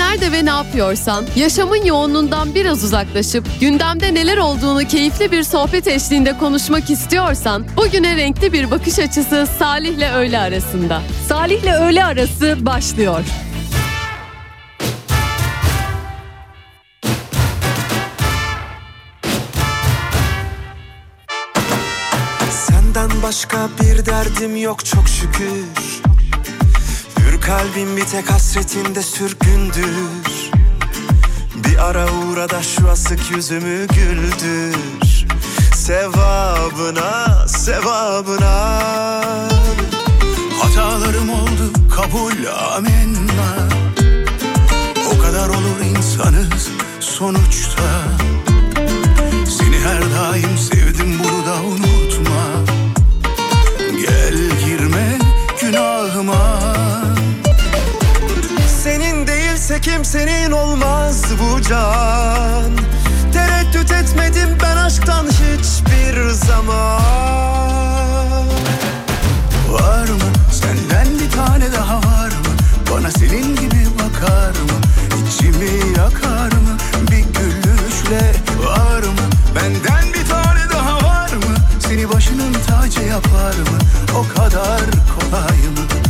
nerede ve ne yapıyorsan, yaşamın yoğunluğundan biraz uzaklaşıp gündemde neler olduğunu keyifli bir sohbet eşliğinde konuşmak istiyorsan, bugüne renkli bir bakış açısı Salih'le öğle arasında. Salih'le öğle arası başlıyor. Senden başka bir derdim yok çok şükür kalbim bir tek hasretinde sürgündür. Bir ara uğra da şu asık yüzümü güldür. Sevabına, sevabına. Hatalarım oldu kabul amenna. O kadar olur insanız sonuçta. Seni her daim sevdim bunu da unutma. Gel girme günahıma kimsenin olmaz bu can. Tereddüt etmedim ben aşktan hiçbir zaman. Var mı? Senden bir tane daha var mı? Bana senin gibi bakar mı? İçimi yakar mı? Bir gülüşle var mı? Benden bir tane daha var mı? Seni başının tacı yapar mı? O kadar kolay mı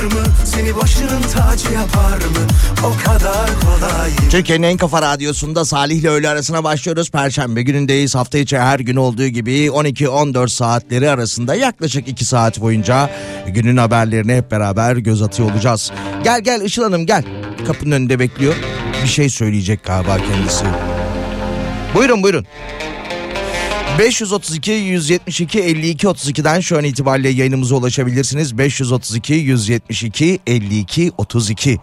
var mı Seni başının tacı yapar mı O kadar kolay Türkiye'nin en kafa radyosunda Salih ile öğle arasına başlıyoruz. Perşembe günündeyiz. Hafta içi her gün olduğu gibi 12-14 saatleri arasında yaklaşık 2 saat boyunca günün haberlerine hep beraber göz atıyor olacağız. Gel gel Işıl Hanım gel. Kapının önünde bekliyor. Bir şey söyleyecek galiba kendisi. Buyurun buyurun. 532 172 52 32'den şu an itibariyle yayınımıza ulaşabilirsiniz. 532 172 52 32.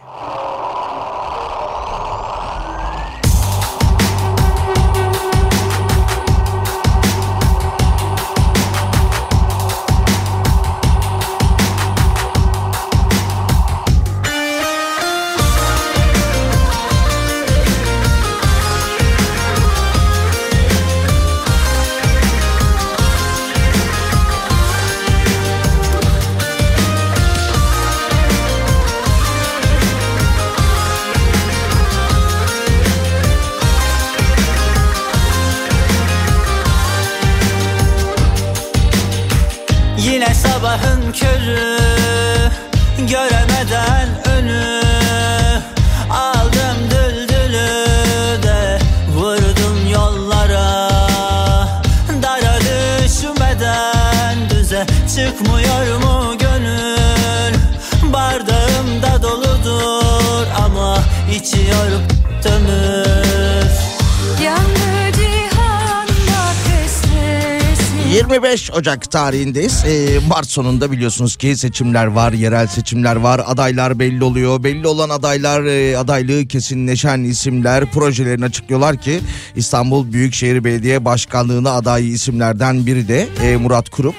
Ocak tarihindeyiz. Ee, Mart sonunda biliyorsunuz ki seçimler var, yerel seçimler var. Adaylar belli oluyor. Belli olan adaylar e, adaylığı kesinleşen isimler projelerini açıklıyorlar ki İstanbul Büyükşehir Belediye Başkanlığı'na aday isimlerden biri de e, Murat Kurum.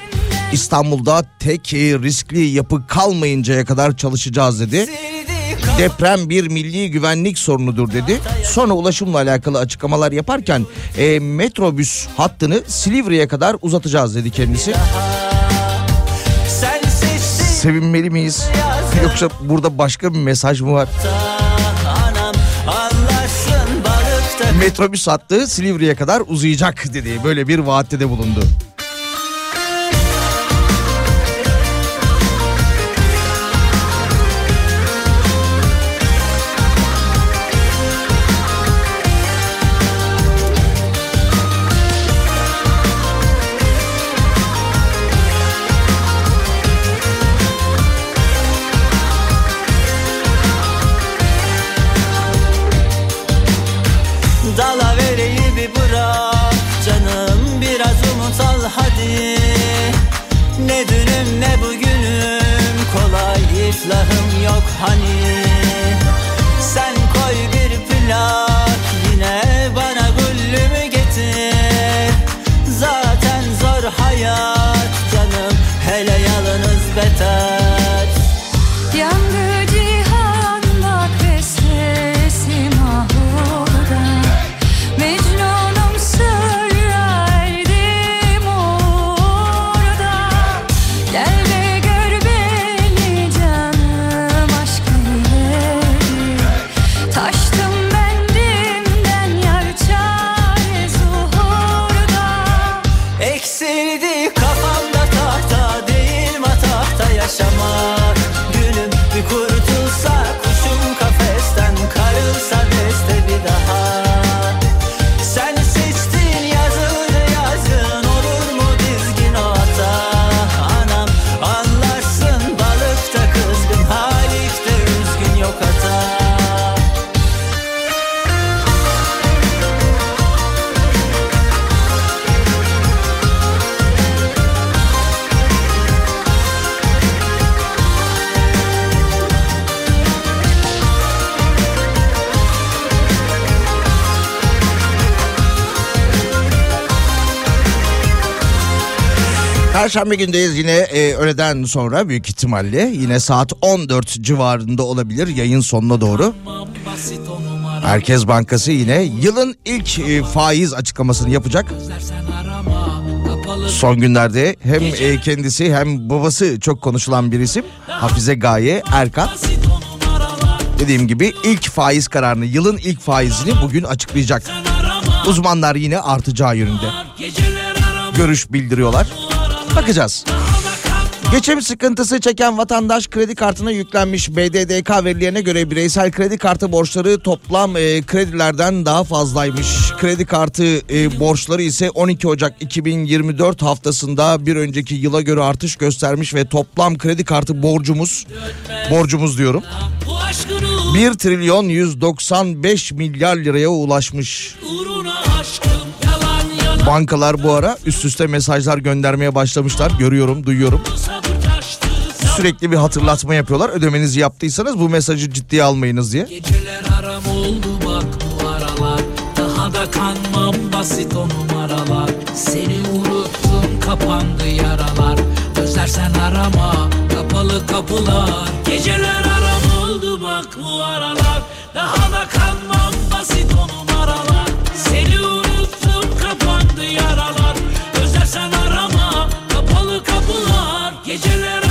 İstanbul'da tek e, riskli yapı kalmayıncaya kadar çalışacağız dedi. Deprem bir milli güvenlik sorunudur dedi. Sonra ulaşımla alakalı açıklamalar yaparken e, metrobüs hattını Silivri'ye kadar uzatacağız dedi kendisi. Sevinmeli miyiz? Yoksa burada başka bir mesaj mı var? Metrobüs hattı Silivri'ye kadar uzayacak dedi. Böyle bir vaatte de bulundu. Perşembe gündeyiz yine e, öğleden sonra büyük ihtimalle yine saat 14 civarında olabilir yayın sonuna doğru. Merkez Bankası yine yılın ilk e, faiz açıklamasını yapacak. Son günlerde hem e, kendisi hem babası çok konuşulan bir isim Hafize Gaye Erkan. Dediğim gibi ilk faiz kararını yılın ilk faizini bugün açıklayacak. Uzmanlar yine artacağı yönünde. Görüş bildiriyorlar. Bakacağız. Geçim sıkıntısı çeken vatandaş kredi kartına yüklenmiş BDDK verilerine göre bireysel kredi kartı borçları toplam e, kredilerden daha fazlaymış. Kredi kartı e, borçları ise 12 Ocak 2024 haftasında bir önceki yıla göre artış göstermiş ve toplam kredi kartı borcumuz borcumuz diyorum 1 trilyon 195 milyar liraya ulaşmış. Bankalar bu ara üst üste mesajlar göndermeye başlamışlar. Görüyorum, duyuyorum. Sürekli bir hatırlatma yapıyorlar. Ödemenizi yaptıysanız bu mesajı ciddiye almayınız diye. Geceler aram oldu bak bu aralar Daha da kanmam basit o numaralar Seni unuttum kapandı yaralar Özlersen arama kapalı kapılar Geceler aram oldu bak bu aralar Daha da Geceler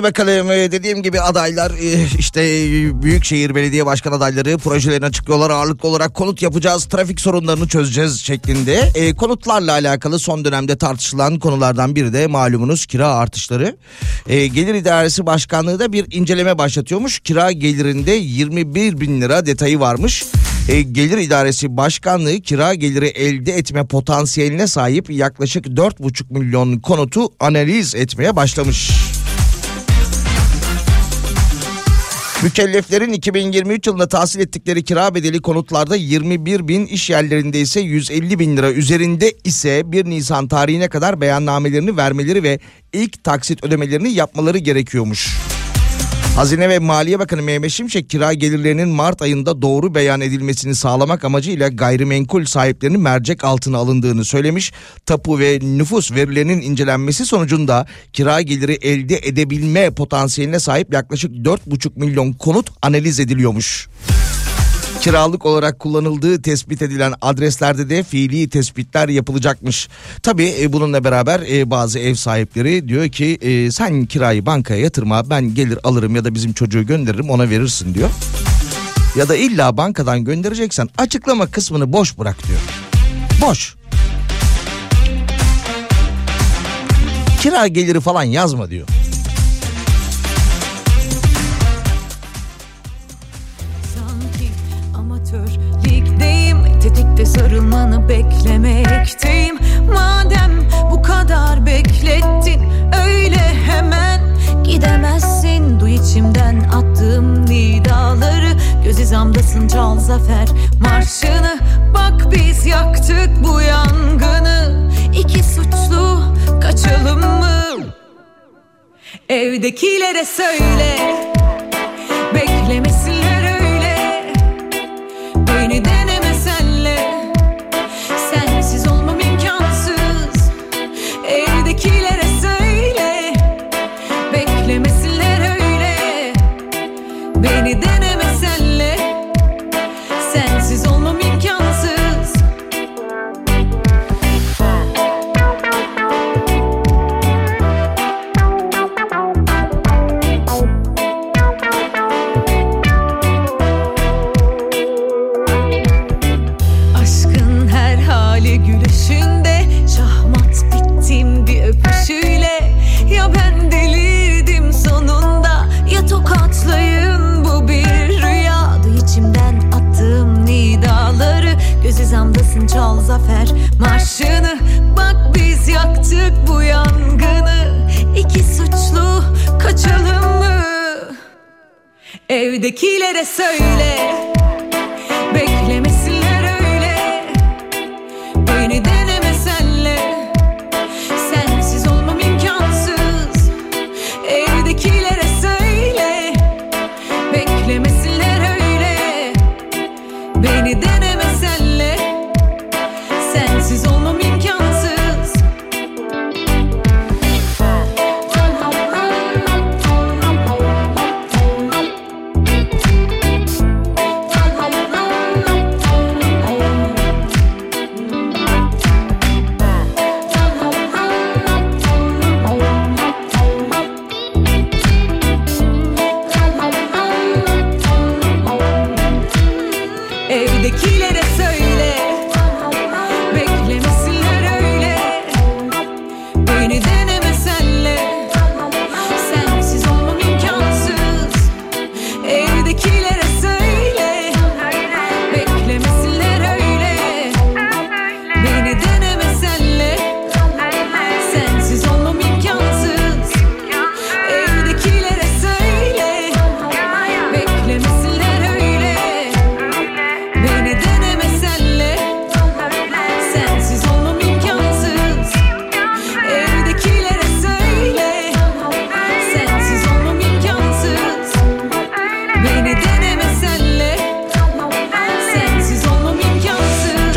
Haydi bakalım Ee, dediğim gibi adaylar e, işte e, Büyükşehir Belediye Başkan adayları projelerini açıklıyorlar. Ağırlıklı olarak konut yapacağız, trafik sorunlarını çözeceğiz şeklinde. E, konutlarla alakalı son dönemde tartışılan konulardan biri de malumunuz kira artışları. E, Gelir İdaresi Başkanlığı da bir inceleme başlatıyormuş. Kira gelirinde 21 bin lira detayı varmış. E, Gelir İdaresi Başkanlığı kira geliri elde etme potansiyeline sahip yaklaşık 4,5 milyon konutu analiz etmeye başlamış. Mükelleflerin 2023 yılında tahsil ettikleri kira bedeli konutlarda 21 bin iş yerlerinde ise 150 bin lira üzerinde ise 1 Nisan tarihine kadar beyannamelerini vermeleri ve ilk taksit ödemelerini yapmaları gerekiyormuş. Hazine ve Maliye Bakanı Mehmet Şimşek kira gelirlerinin Mart ayında doğru beyan edilmesini sağlamak amacıyla gayrimenkul sahiplerinin mercek altına alındığını söylemiş. Tapu ve nüfus verilerinin incelenmesi sonucunda kira geliri elde edebilme potansiyeline sahip yaklaşık 4,5 milyon konut analiz ediliyormuş. Kiralık olarak kullanıldığı tespit edilen adreslerde de fiili tespitler yapılacakmış. Tabii e, bununla beraber e, bazı ev sahipleri diyor ki e, sen kirayı bankaya yatırma ben gelir alırım ya da bizim çocuğu gönderirim ona verirsin diyor. Ya da illa bankadan göndereceksen açıklama kısmını boş bırak diyor. Boş. Kira geliri falan yazma diyor. Amatör ligdeyim Tetikte sarılmanı beklemekteyim. Madem bu kadar beklettin Öyle hemen gidemezsin. Duy içimden attığım nidaları. Göz hizamdasın çal zafer marşını. Bak biz yaktık bu yangını. İki suçlu kaçalım mı? Evdekilere söyle Evdekilere söyle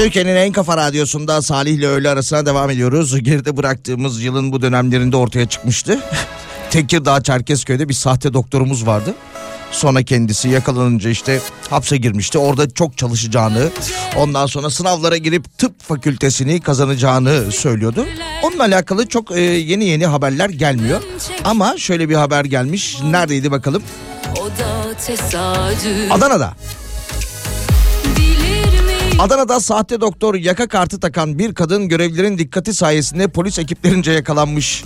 Türkiye'nin en kafa radyosunda Salih ile öğle arasına devam ediyoruz. Geride bıraktığımız yılın bu dönemlerinde ortaya çıkmıştı. Tekirdağ Çerkezköy'de bir sahte doktorumuz vardı. Sonra kendisi yakalanınca işte hapse girmişti. Orada çok çalışacağını, ondan sonra sınavlara girip tıp fakültesini kazanacağını söylüyordu. Onunla alakalı çok e, yeni yeni haberler gelmiyor. Ama şöyle bir haber gelmiş. Neredeydi bakalım? Adana'da. Adana'da sahte doktor yaka kartı takan bir kadın görevlilerin dikkati sayesinde polis ekiplerince yakalanmış.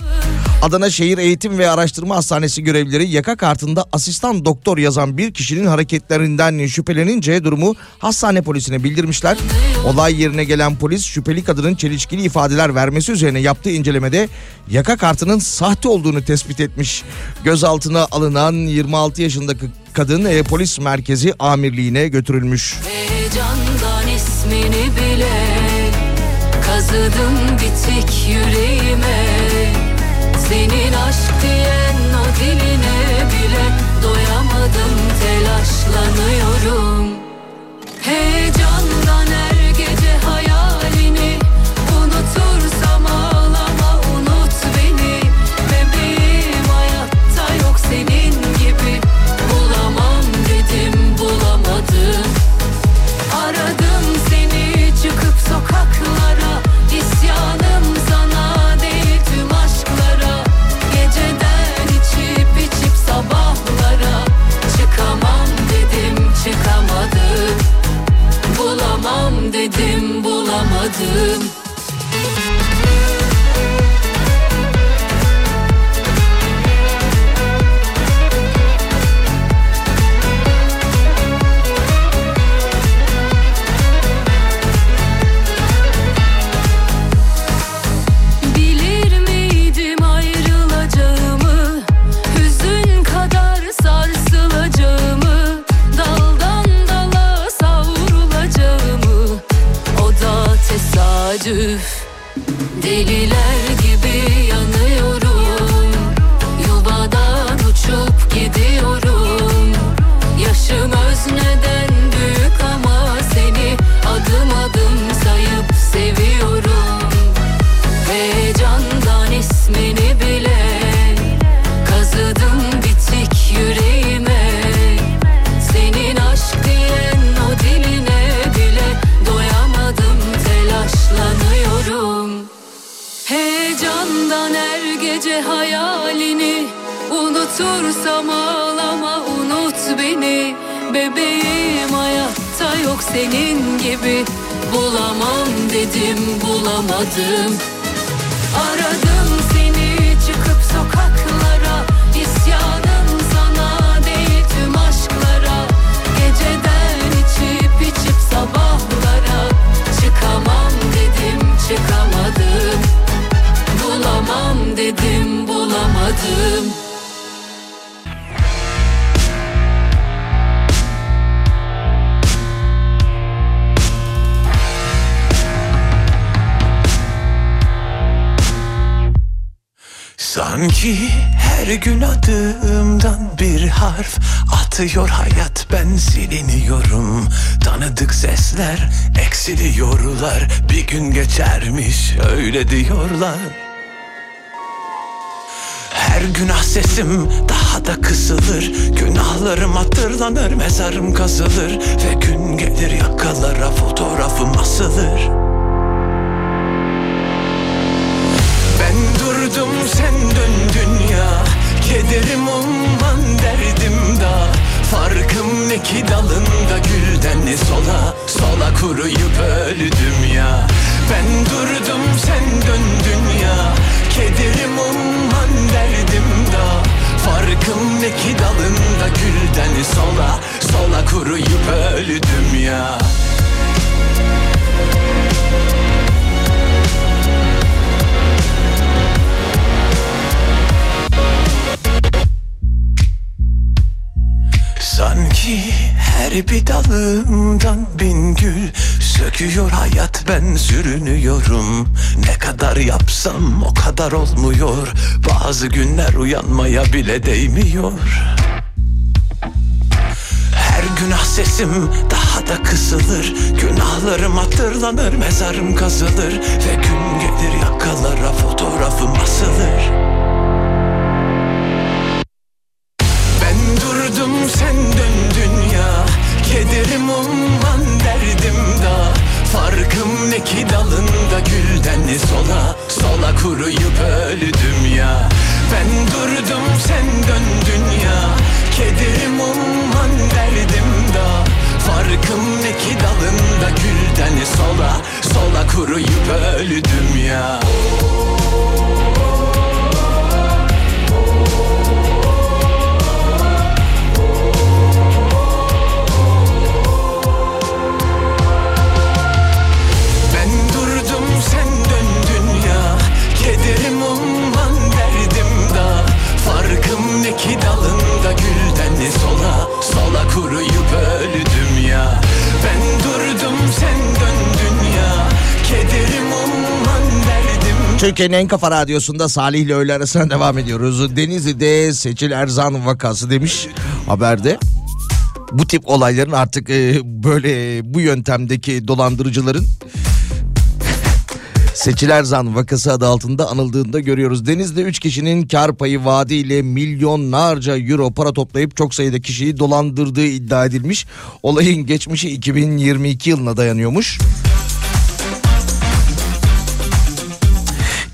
Adana Şehir Eğitim ve Araştırma Hastanesi görevlileri yaka kartında asistan doktor yazan bir kişinin hareketlerinden şüphelenince durumu hastane polisine bildirmişler. Olay yerine gelen polis şüpheli kadının çelişkili ifadeler vermesi üzerine yaptığı incelemede yaka kartının sahte olduğunu tespit etmiş. Gözaltına alınan 26 yaşındaki kadın e, polis merkezi amirliğine götürülmüş. Heyecandan ismini bile. Kazıdım bitik yüreğime. Senin aşk diyen o diline bile Doyamadım telaşlanıyorum bulamadım gece hayalini Unutursam ağlama unut beni. Bebeğim hayatta yok senin gibi. Bulamam dedim bulamadım. Aradım seni çıkıp sokaklara. İsyanım sana değil tüm aşklara. Geceden içip içip sabahlara. Çıkamam dedim çıkamadım Bulamam dedim bulamadım. Sanki her gün adımdan bir harf atıyor hayat. Ben siliniyorum. Tanıdık sesler eksiliyorlar. Bir gün geçermiş öyle diyorlar her günah sesim daha da kısılır. Günahlarım hatırlanır mezarım kazılır. Ve gün gelir yakalara fotoğrafım asılır. Ben durdum sen döndün ya. Kederim umman derdim da. Farkım ne ki dalında gülden sola Sola kuruyup öldüm ya. Ben durdum sen döndün ya Kederim umman derdim da Farkım ne ki dalında gülden sola Sola kuruyup öldüm ya. Sanki her bir dalımdan bin gül Söküyor hayat ben sürünüyorum. Ne kadar yapsam o kadar olmuyor. Bazı günler uyanmaya bile değmiyor. Her günah sesim daha da kısılır. Günahlarım hatırlanır mezarım kazılır. Ve gün gelir yakalara fotoğrafım asılır Türkiye'nin en kafa radyosunda Salih ile öğle arasına devam ediyoruz. Denizli'de Seçil Erzan vakası demiş haberde. Bu tip olayların artık e, böyle bu yöntemdeki dolandırıcıların Seçil Erzan vakası adı altında anıldığında görüyoruz. Deniz'de 3 kişinin kar payı vaadiyle milyonlarca euro para toplayıp çok sayıda kişiyi dolandırdığı iddia edilmiş. Olayın geçmişi 2022 yılına dayanıyormuş.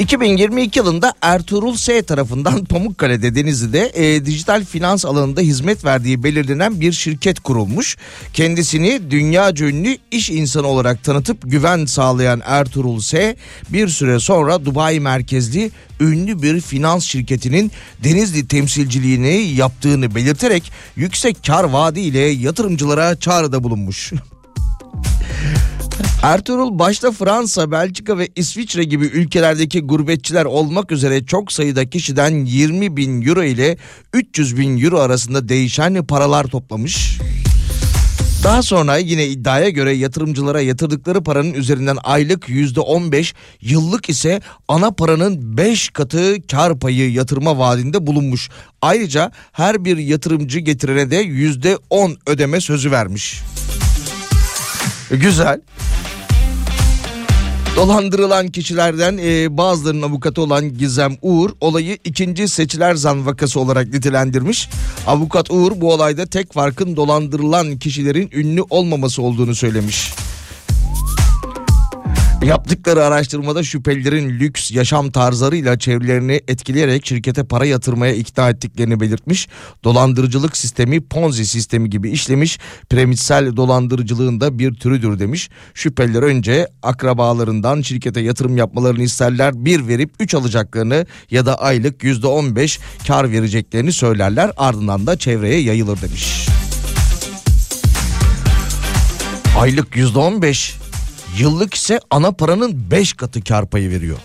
2022 yılında Ertuğrul S tarafından Pamukkale'de Denizli'de e, dijital finans alanında hizmet verdiği belirlenen bir şirket kurulmuş. Kendisini dünya ünlü iş insanı olarak tanıtıp güven sağlayan Ertuğrul S bir süre sonra Dubai merkezli ünlü bir finans şirketinin Denizli temsilciliğini yaptığını belirterek yüksek kar vaadiyle yatırımcılara çağrıda bulunmuş. Ertuğrul başta Fransa, Belçika ve İsviçre gibi ülkelerdeki gurbetçiler olmak üzere çok sayıda kişiden 20 bin euro ile 300 bin euro arasında değişen paralar toplamış. Daha sonra yine iddiaya göre yatırımcılara yatırdıkları paranın üzerinden aylık yüzde 15, yıllık ise ana paranın 5 katı kar payı yatırma vaadinde bulunmuş. Ayrıca her bir yatırımcı getirene de yüzde 10 ödeme sözü vermiş. Güzel. Dolandırılan kişilerden e, bazılarının avukatı olan Gizem Uğur olayı ikinci seçiler zan vakası olarak nitelendirmiş. Avukat Uğur bu olayda tek farkın dolandırılan kişilerin ünlü olmaması olduğunu söylemiş. Yaptıkları araştırmada şüphelilerin lüks yaşam tarzlarıyla çevrelerini etkileyerek şirkete para yatırmaya ikna ettiklerini belirtmiş. Dolandırıcılık sistemi Ponzi sistemi gibi işlemiş. Premissel dolandırıcılığın da bir türüdür demiş. Şüpheliler önce akrabalarından şirkete yatırım yapmalarını isterler. Bir verip üç alacaklarını ya da aylık yüzde on beş kar vereceklerini söylerler. Ardından da çevreye yayılır demiş. Aylık yüzde on beş. Yıllık ise ana paranın 5 katı kar payı veriyor.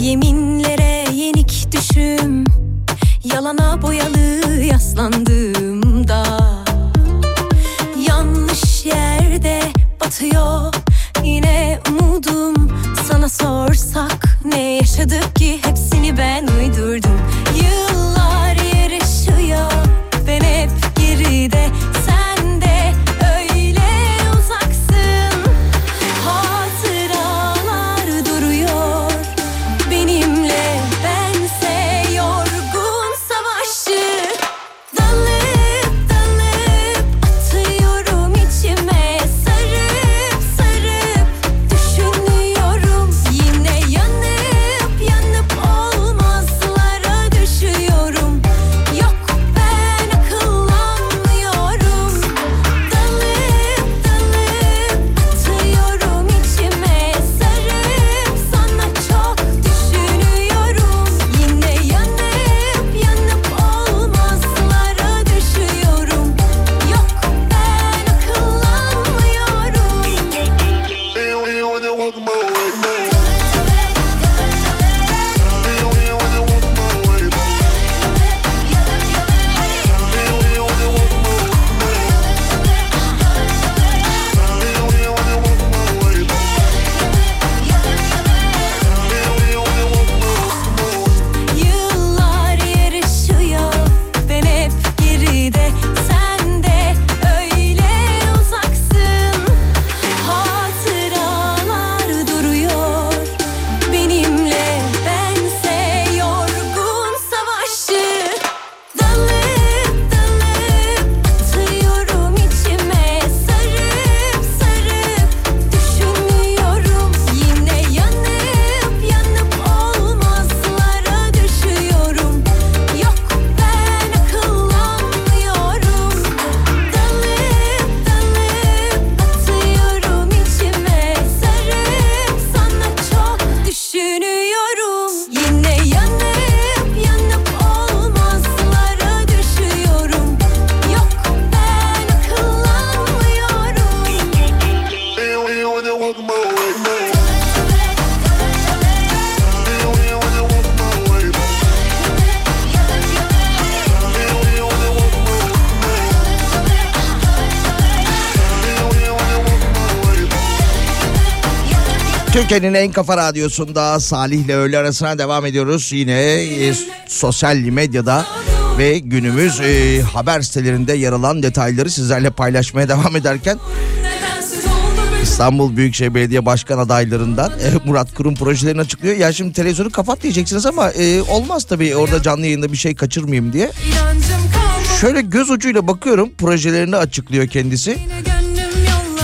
Yeminlere yenik düşüm Yalana boyalı yaslandığımda Yanlış yerde batıyor yine Sana sorsak ne yaşadık ki? Hepsini Türkiye'nin en kafa radyosunda Salih ile öğle arasına devam ediyoruz. Yine e, sosyal medyada ve günümüz e, haber sitelerinde yer alan detayları sizlerle paylaşmaya devam ederken İstanbul Büyükşehir Belediye Başkan adaylarından e, Murat Kurum projelerini açıklıyor. Ya şimdi televizyonu kapat diyeceksiniz ama e, olmaz tabii orada canlı yayında bir şey kaçırmayayım diye. Şöyle göz ucuyla bakıyorum projelerini açıklıyor kendisi.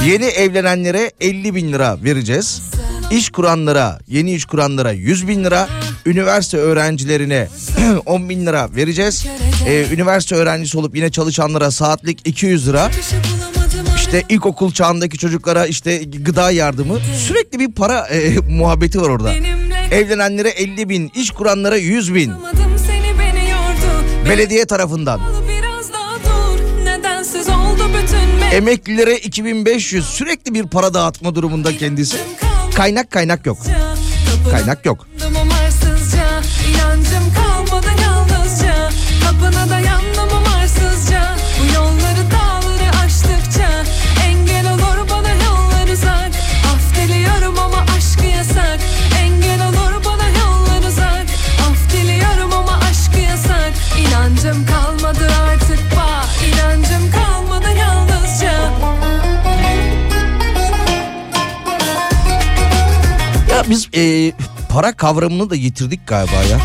Yeni evlenenlere 50 bin lira vereceğiz. İş kuranlara, yeni iş kuranlara 100 bin lira. Üniversite öğrencilerine 10 bin lira vereceğiz. Ee, üniversite öğrencisi olup yine çalışanlara saatlik 200 lira. İşte ilkokul çağındaki çocuklara işte gıda yardımı. Sürekli bir para e, muhabbeti var orada. Evlenenlere 50 bin, iş kuranlara 100 bin. Belediye tarafından. Emeklilere 2500 sürekli bir para dağıtma durumunda kendisi. Kaynak kaynak yok. Kaynak yok. Biz e, para kavramını da yitirdik galiba ya.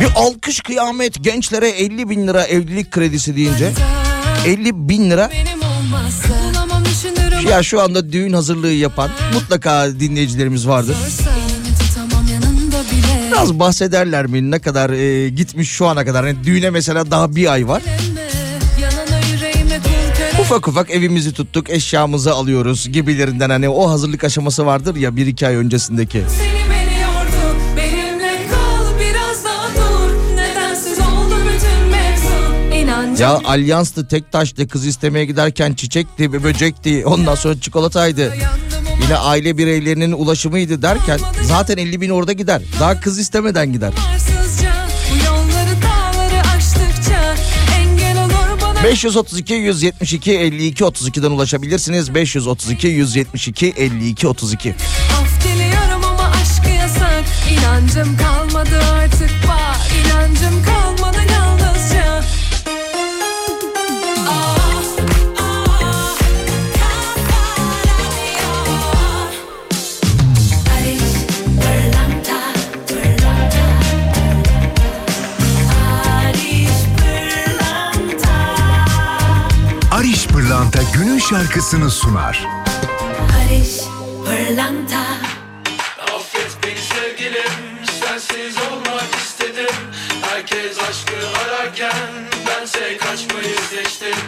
Bir alkış kıyamet gençlere 50 bin lira evlilik kredisi deyince 50 bin lira ya şu anda düğün hazırlığı yapan mutlaka dinleyicilerimiz vardır. Biraz bahsederler mi ne kadar e, gitmiş şu ana kadar. Yani düğüne mesela daha bir ay var. Ufak ufak evimizi tuttuk eşyamızı alıyoruz gibilerinden hani o hazırlık aşaması vardır ya bir iki ay öncesindeki. Seni Ya alyanstı tek taştı kız istemeye giderken çiçekti böcekti ondan sonra çikolataydı. Yine aile bireylerinin ulaşımıydı derken zaten 50 bin orada gider. Daha kız istemeden gider. umarsızca 532 172 52 32'den ulaşabilirsiniz. 532 172 52 32. Af diliyorum ama aşkı yasak İnancım kalmadı artık ba İnancım kalmadı Pırlanta günün şarkısını sunar. Affet beni sevgilim Sensiz olmak istedim. Herkes aşkı ararken Bense kaçmayı seçtim.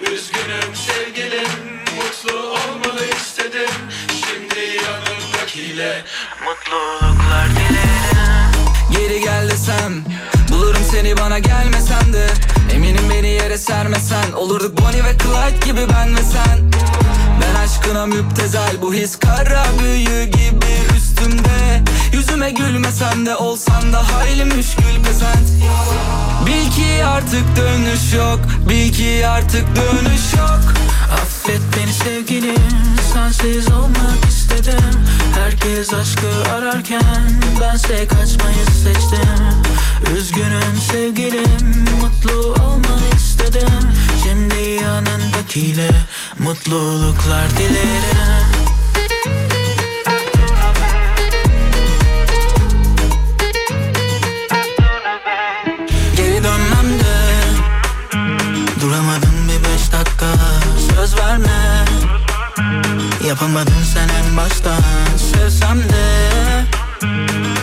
Üzgünüm sevgilim Mutlu olmalı istedim. Şimdi yanımdakiyle Mutluluklar dilerim. Geri gel desem Bulurum seni bana gelmesen de Eminim beni yere sermesen. Olurduk Bonnie ve Clyde gibi ben ve sen. Ben aşkına müptezel Bu his kara büyü gibi üstümde Yüzüme gülmesen de olsan da hayli müşkül pesent Bil ki artık dönüş yok Bil ki artık dönüş yok. Affet beni sevgilim Sensiz olmak istedim. Herkes aşkı ararken Bense kaçmayı seçtim. Üzgünüm sevgilim Mutlu olmanı istedim. Şimdi yanındakiyle Mutluluklar dilerim Yapamadın sen en baştan. Sevsem de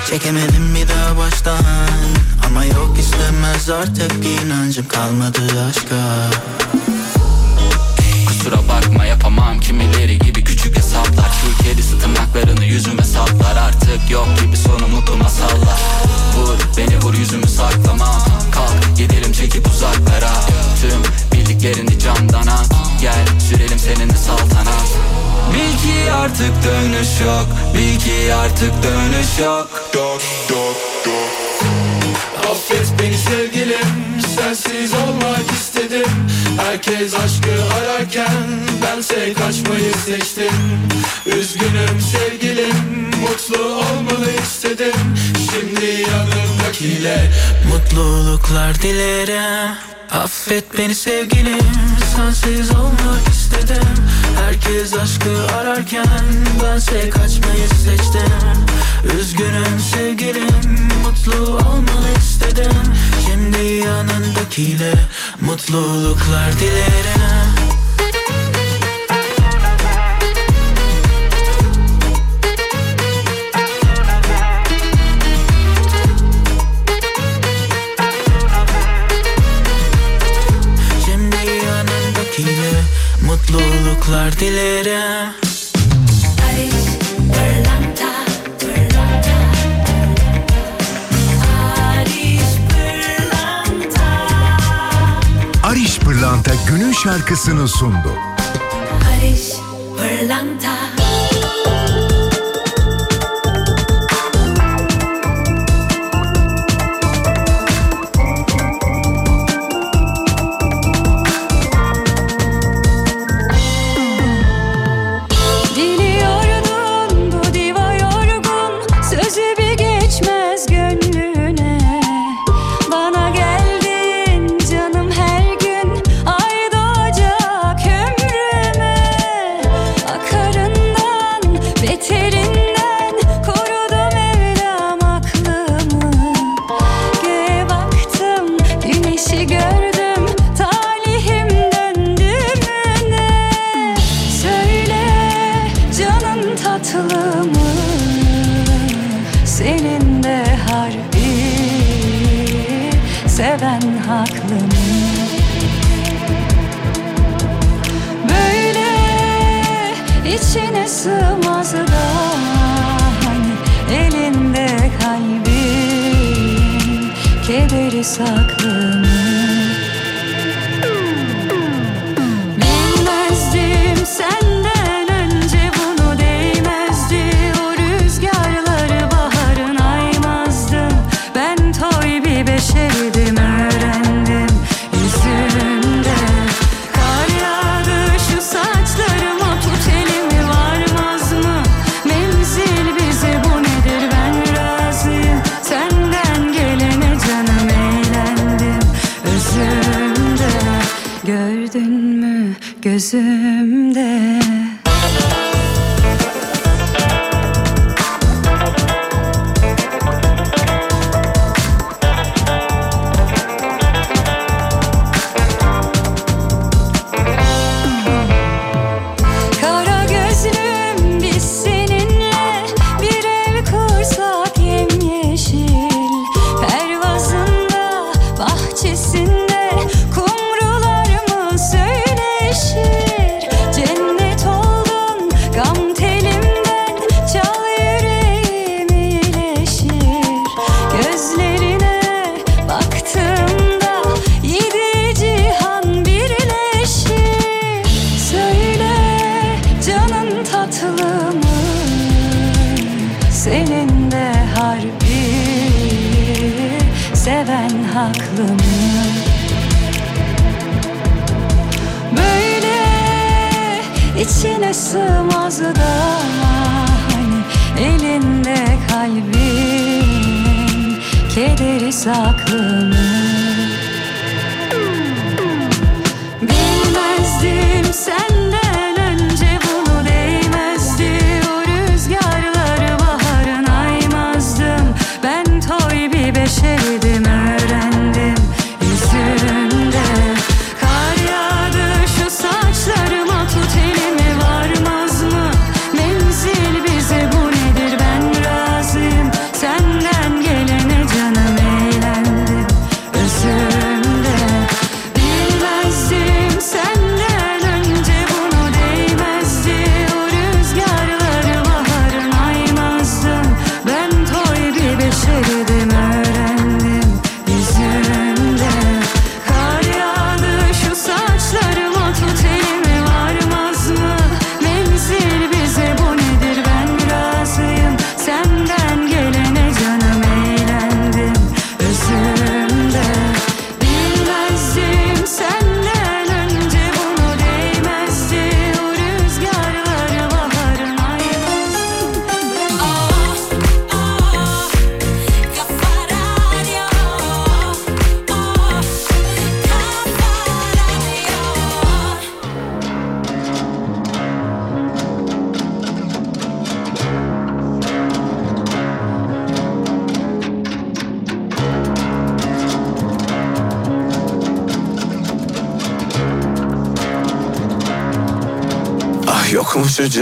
Çekemedim bir daha baştan. Ama yok istemez artık inancım kalmadı aşka. Kusura bakma yapamam. Kimileri gibi küçük hesaplar. Kül kedisi tırnaklarını yüzüme saplar. Artık yok gibi sonu mutlu masallar Vur beni vur yüzümü saklamam Kalk gidelim çekip uzaklara. Tüm bildiklerini candana. Gel sürelim seninle saltanat Bil ki artık dönüş yok. Bil ki artık dönüş yok. Dok dok dok. Affet beni sevgilim. Sensiz olmak istedim. Herkes aşkı ararken Bense kaçmayı seçtim. Üzgünüm sevgilim. Mutlu olmanı istedim. Şimdi yanımda olmak Mutluluklar dilerim. Affet beni sevgilim. Sensiz olmak istedim. Herkes aşkı ararken Bense kaçmayı seçtim. Üzgünüm sevgilim. Mutlu olmanı istedim. Şimdi yanındakiyle Mutluluklar dilerim. mutluluklar dilerim. Paris, Pırlanta, günün şarkısını sundu. Aris Pırlanta.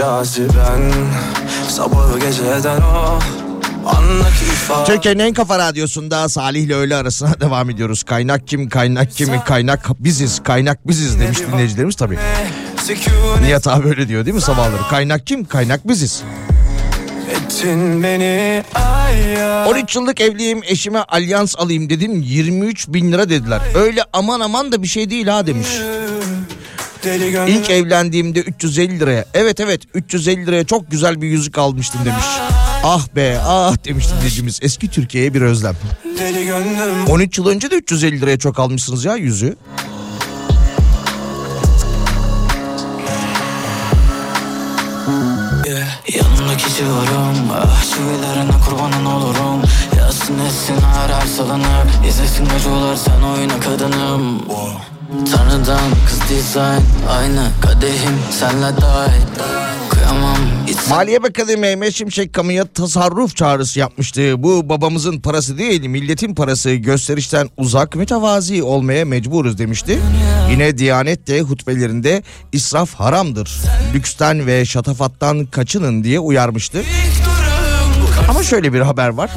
Caziben Sabahı geceden o Türkiye'nin en kafa radyosunda Salih ile öğle arasına devam ediyoruz. Kaynak kim, kaynak kim, kaynak biziz, kaynak biziz demiş dinleyicilerimiz tabii. Nihat abi öyle diyor değil mi sabahları? Kaynak kim, kaynak biziz. ettin beni ay ya 13 yıllık evliyim eşime alyans alayım dedim 23 bin lira dediler. Öyle aman aman da bir şey değil ha demiş. İlk evlendiğimde 350 liraya. Evet evet 350 liraya çok güzel bir yüzük almıştım demiş. Ah be ah demiş dinleyicimiz eski Türkiye'ye bir özlem. Deli gönlüm. 13 yıl önce de 350 liraya çok almışsınız ya yüzüğü. Yanındaki civarım Ah çivilerine kurbanın olurum. Yazsın etsin her her salınır. İzlesin acılar sen oyna kadınım Tanrıdan kız dizayn Aynı kadehim senle dahil Maliye Bakanı Mehmet Şimşek kamuya tasarruf çağrısı yapmıştı. Bu babamızın parası değil milletin parası gösterişten uzak mütevazi olmaya mecburuz demişti. Yine Diyanet de hutbelerinde israf haramdır. Lüksten ve şatafattan kaçının diye uyarmıştı. Ama şöyle bir haber var.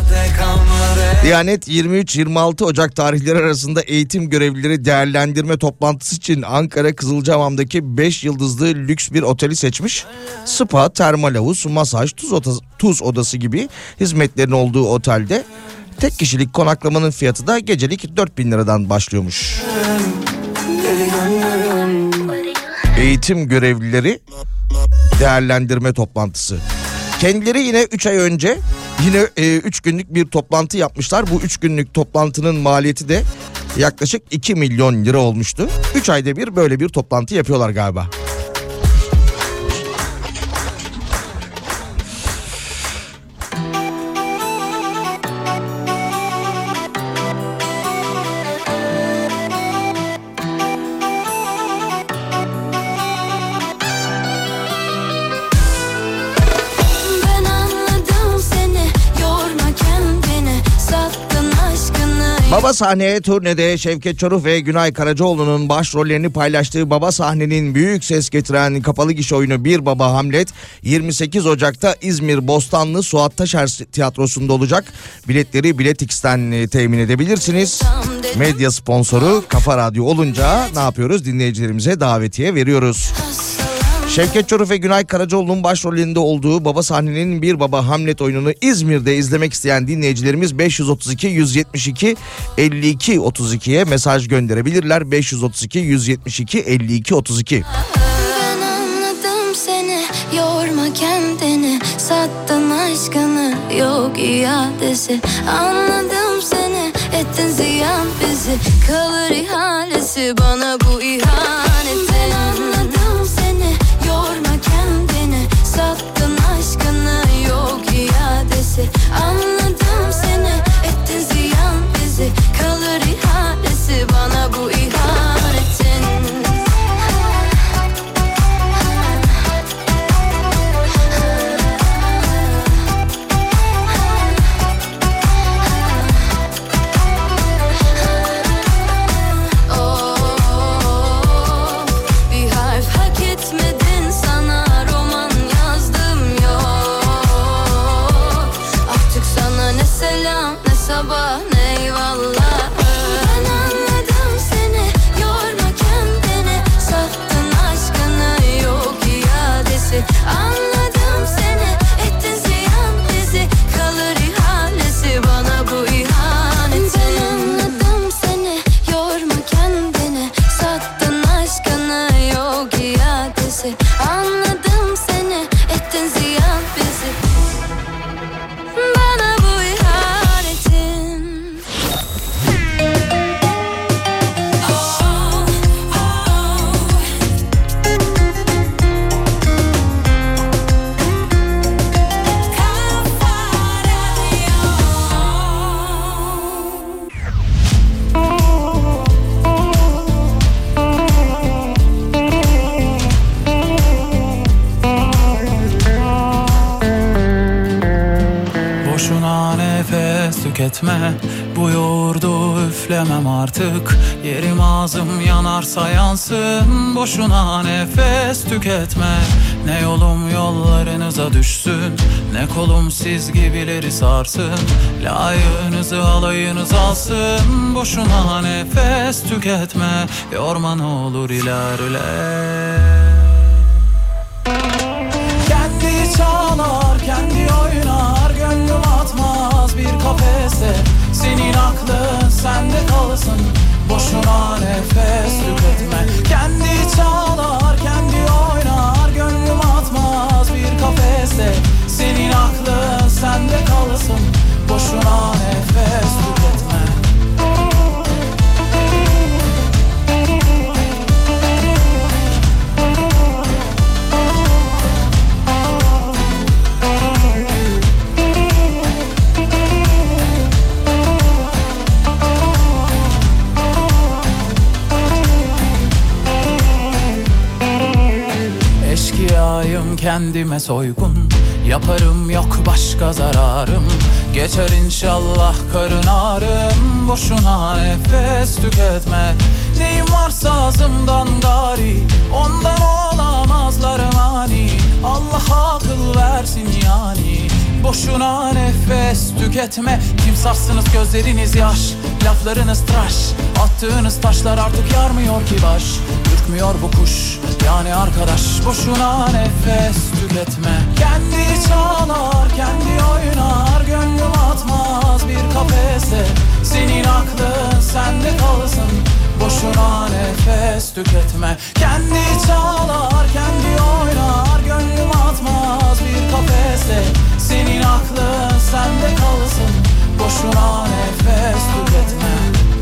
Diyanet 23-26 Ocak tarihleri arasında eğitim görevlileri değerlendirme toplantısı için Ankara Kızılcahamam'daki 5 yıldızlı lüks bir oteli seçmiş. Spa, termal havuz, masaj, tuz, odası, tuz odası gibi hizmetlerin olduğu otelde tek kişilik konaklamanın fiyatı da gecelik 4000 liradan başlıyormuş. Eğitim görevlileri değerlendirme toplantısı. Kendileri yine 3 ay önce yine 3 günlük bir toplantı yapmışlar. Bu 3 günlük toplantının maliyeti de yaklaşık 2 milyon lira olmuştu. 3 ayda bir böyle bir toplantı yapıyorlar galiba. Baba sahneye turnede Şevket Çoruh ve Günay Karacaoğlu'nun başrollerini paylaştığı Baba sahnenin büyük ses getiren kapalı gişe oyunu Bir Baba Hamlet 28 Ocak'ta İzmir Bostanlı Suat Taşer Tiyatrosu'nda olacak. Biletleri Biletix'ten e, temin edebilirsiniz. Medya sponsoru Kafa Radyo olunca ne yapıyoruz? Dinleyicilerimize davetiye veriyoruz. Şevket Çoruh ve Günay Karacaoğlu'nun başrollerinde olduğu Baba sahnenin Bir Baba Hamlet oyununu İzmir'de izlemek isteyen dinleyicilerimiz 532 172 52 32'ye mesaj gönderebilirler. 532 172 52 32. Ben anladım seni yorma kendini sattın aşkını yok iadesi Anladım seni ettin ziyan bizi kalır ihalesi bana bu ihanetin iadesi Anladım iadesi Anladım tüketme Bu yoğurdu üflemem artık. Yerim ağzım yanarsa yansın. Boşuna nefes tüketme. Ne yolum yollarınıza düşsün. Ne kolum siz gibileri sarsın. Layığınızı alayınız alsın. Boşuna nefes tüketme. Yorma ne olur ilerle kafese. Senin aklın sende kalsın. Boşuna nefes tüketme. Kendi çalar, kendi oynar Gönlüm atmaz bir kafese. Senin aklın sende kalsın. Boşuna nefes tüketme kendime soygun. Yaparım yok başka zararım. Geçer inşallah karın ağrım. Boşuna nefes tüketme. Neyim varsa ağzımdan gari Ondan olamazlar mani. Allah akıl versin yani. Boşuna nefes tüketme. Kimsahsınız gözleriniz yaş? Laflarınız tıraş. Attığınız taşlar artık yarmıyor ki baş Ürkmüyor bu kuş. Yani arkadaş Boşuna nefes tüketme. Kendi çalar kendi oynar Gönlüm atmaz bir kafese. Senin aklın sende kalsın Boşuna nefes tüketme. Kendi çalar kendi oynar Gönlüm atmaz bir kafese. Senin aklın sende kalsın Boşuna nefes tüketme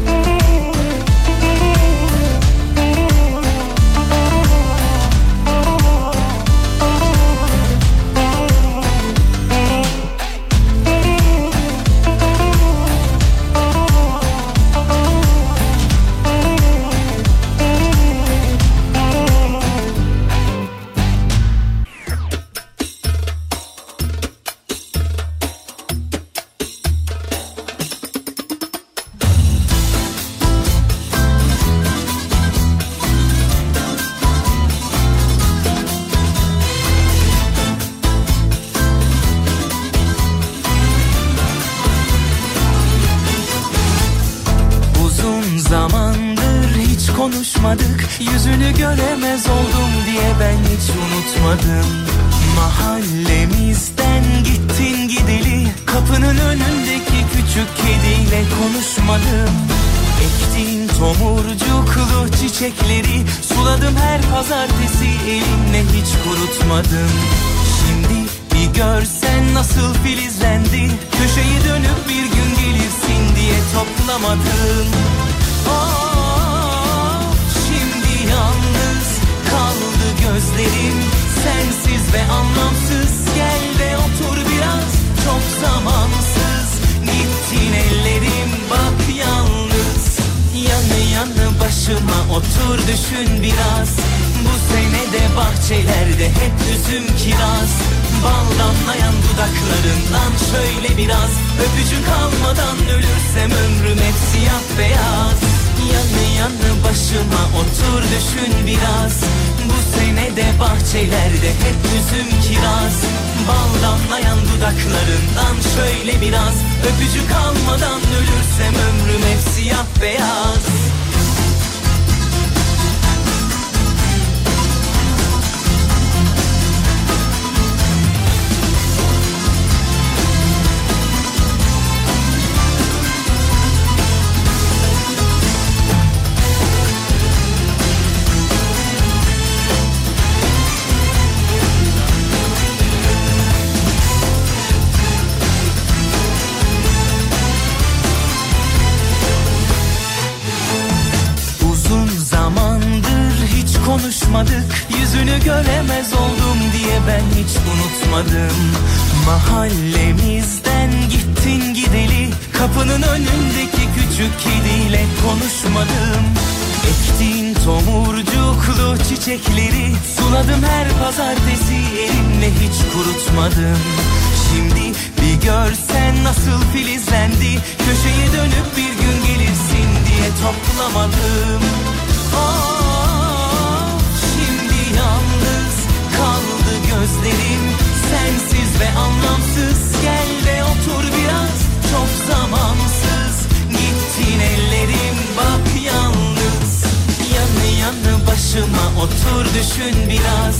otur düşün biraz.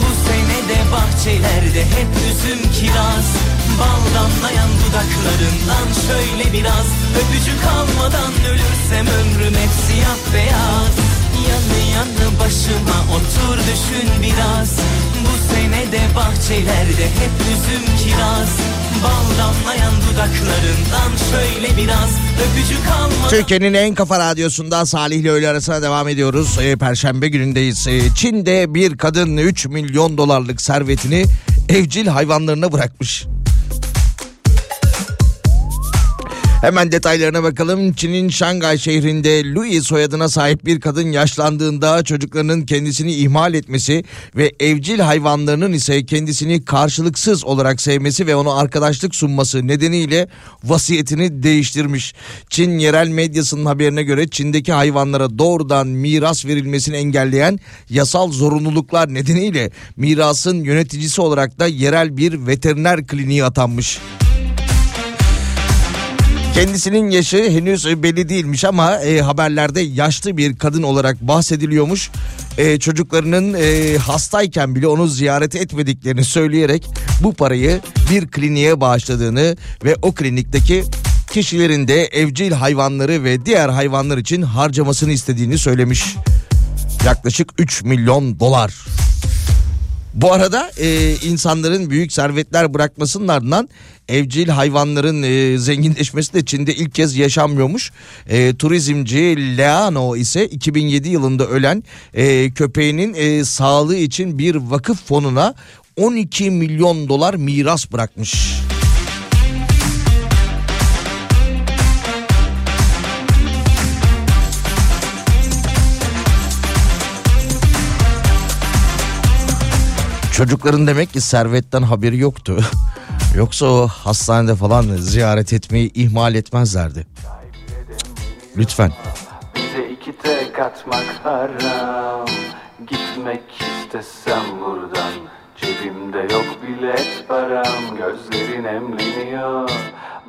Bu sene de bahçelerde hep üzüm kiraz. Bal damlayan dudaklarından şöyle biraz. Öpücük almadan ölürsem ömrüm hep siyah beyaz. Yanı yanı başıma otur düşün biraz. Bu sene de bahçelerde hep üzüm kiraz Bal damlayan Türkiye'nin en kafa radyosunda Salih ile öğle arasına devam ediyoruz. Ee, Perşembe günündeyiz. Ee, Çin'de bir kadın 3 milyon dolarlık servetini evcil hayvanlarına bırakmış. Hemen detaylarına bakalım. Çin'in Şangay şehrinde Louis soyadına sahip bir kadın yaşlandığında çocuklarının kendisini ihmal etmesi ve evcil hayvanlarının ise kendisini karşılıksız olarak sevmesi ve ona arkadaşlık sunması nedeniyle vasiyetini değiştirmiş. Çin yerel medyasının haberine göre Çin'deki hayvanlara doğrudan miras verilmesini engelleyen yasal zorunluluklar nedeniyle mirasın yöneticisi olarak da yerel bir veteriner kliniği atanmış. Kendisinin yaşı henüz belli değilmiş ama e, haberlerde yaşlı bir kadın olarak bahsediliyormuş. E, çocuklarının e, hastayken bile onu ziyaret etmediklerini söyleyerek bu parayı bir kliniğe bağışladığını ve o klinikteki kişilerin de evcil hayvanları ve diğer hayvanlar için harcamasını istediğini söylemiş. Yaklaşık 3 milyon dolar. Bu arada e, insanların büyük servetler bırakmasının ardından evcil hayvanların e, zenginleşmesi de Çin'de ilk kez yaşanmıyormuş. E, turizmci Leano ise 2007 yılında ölen e, köpeğinin e, sağlığı için bir vakıf fonuna 12 milyon dolar miras bırakmış. Çocukların demek ki servetten haberi yoktu. Yoksa o hastanede falan ziyaret etmeyi ihmal etmezlerdi. Lütfen. Bize iki tek atmak haram. Gitmek istesem buradan. Cebimde yok bilet param. Gözlerin emleniyor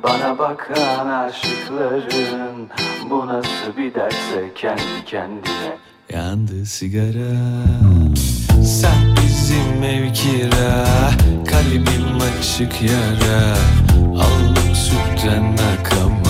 Bana bakan aşıkların. Bu nasıl bir derse kendi kendine Yandı sigara. Sen bizim ev kira Kalbim açık yara. Aldım sütten akama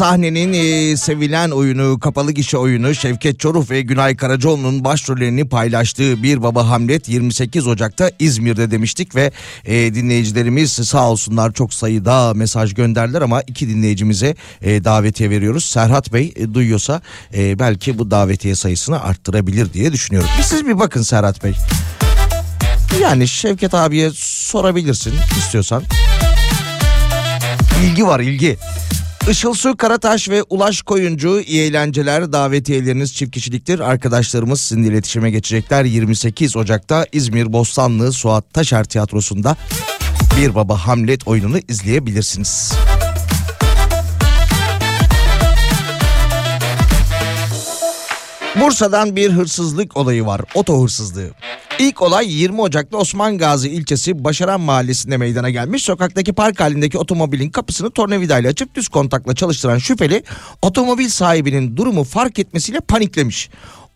sahnenin e, sevilen oyunu, kapalı gişe oyunu Şevket Çoruh ve Günay Karacaoğlu'nun başrollerini paylaştığı Bir Baba Hamlet 28 Ocak'ta İzmir'de demiştik ve e, dinleyicilerimiz sağ olsunlar çok sayıda mesaj gönderdiler ama iki dinleyicimize e, davetiye veriyoruz. Serhat Bey e, duyuyorsa e, belki bu davetiye sayısını arttırabilir diye düşünüyorum. Siz bir bakın Serhat Bey. Yani Şevket abiye sorabilirsin istiyorsan. İlgi var ilgi. Işıl Su Karataş ve Ulaş Koyuncu iyi eğlenceler davetiyeleriniz çift kişiliktir. Arkadaşlarımız sizinle iletişime geçecekler. 28 Ocak'ta İzmir Bostanlı Suat Taşer Tiyatrosu'nda Bir Baba Hamlet oyununu izleyebilirsiniz. Bursa'dan bir hırsızlık olayı var. Oto hırsızlığı. İlk olay 20 Ocak'ta Osman Gazi ilçesi Başaran Mahallesi'nde meydana gelmiş. Sokaktaki park halindeki otomobilin kapısını tornavidayla açıp düz kontakla çalıştıran şüpheli otomobil sahibinin durumu fark etmesiyle paniklemiş.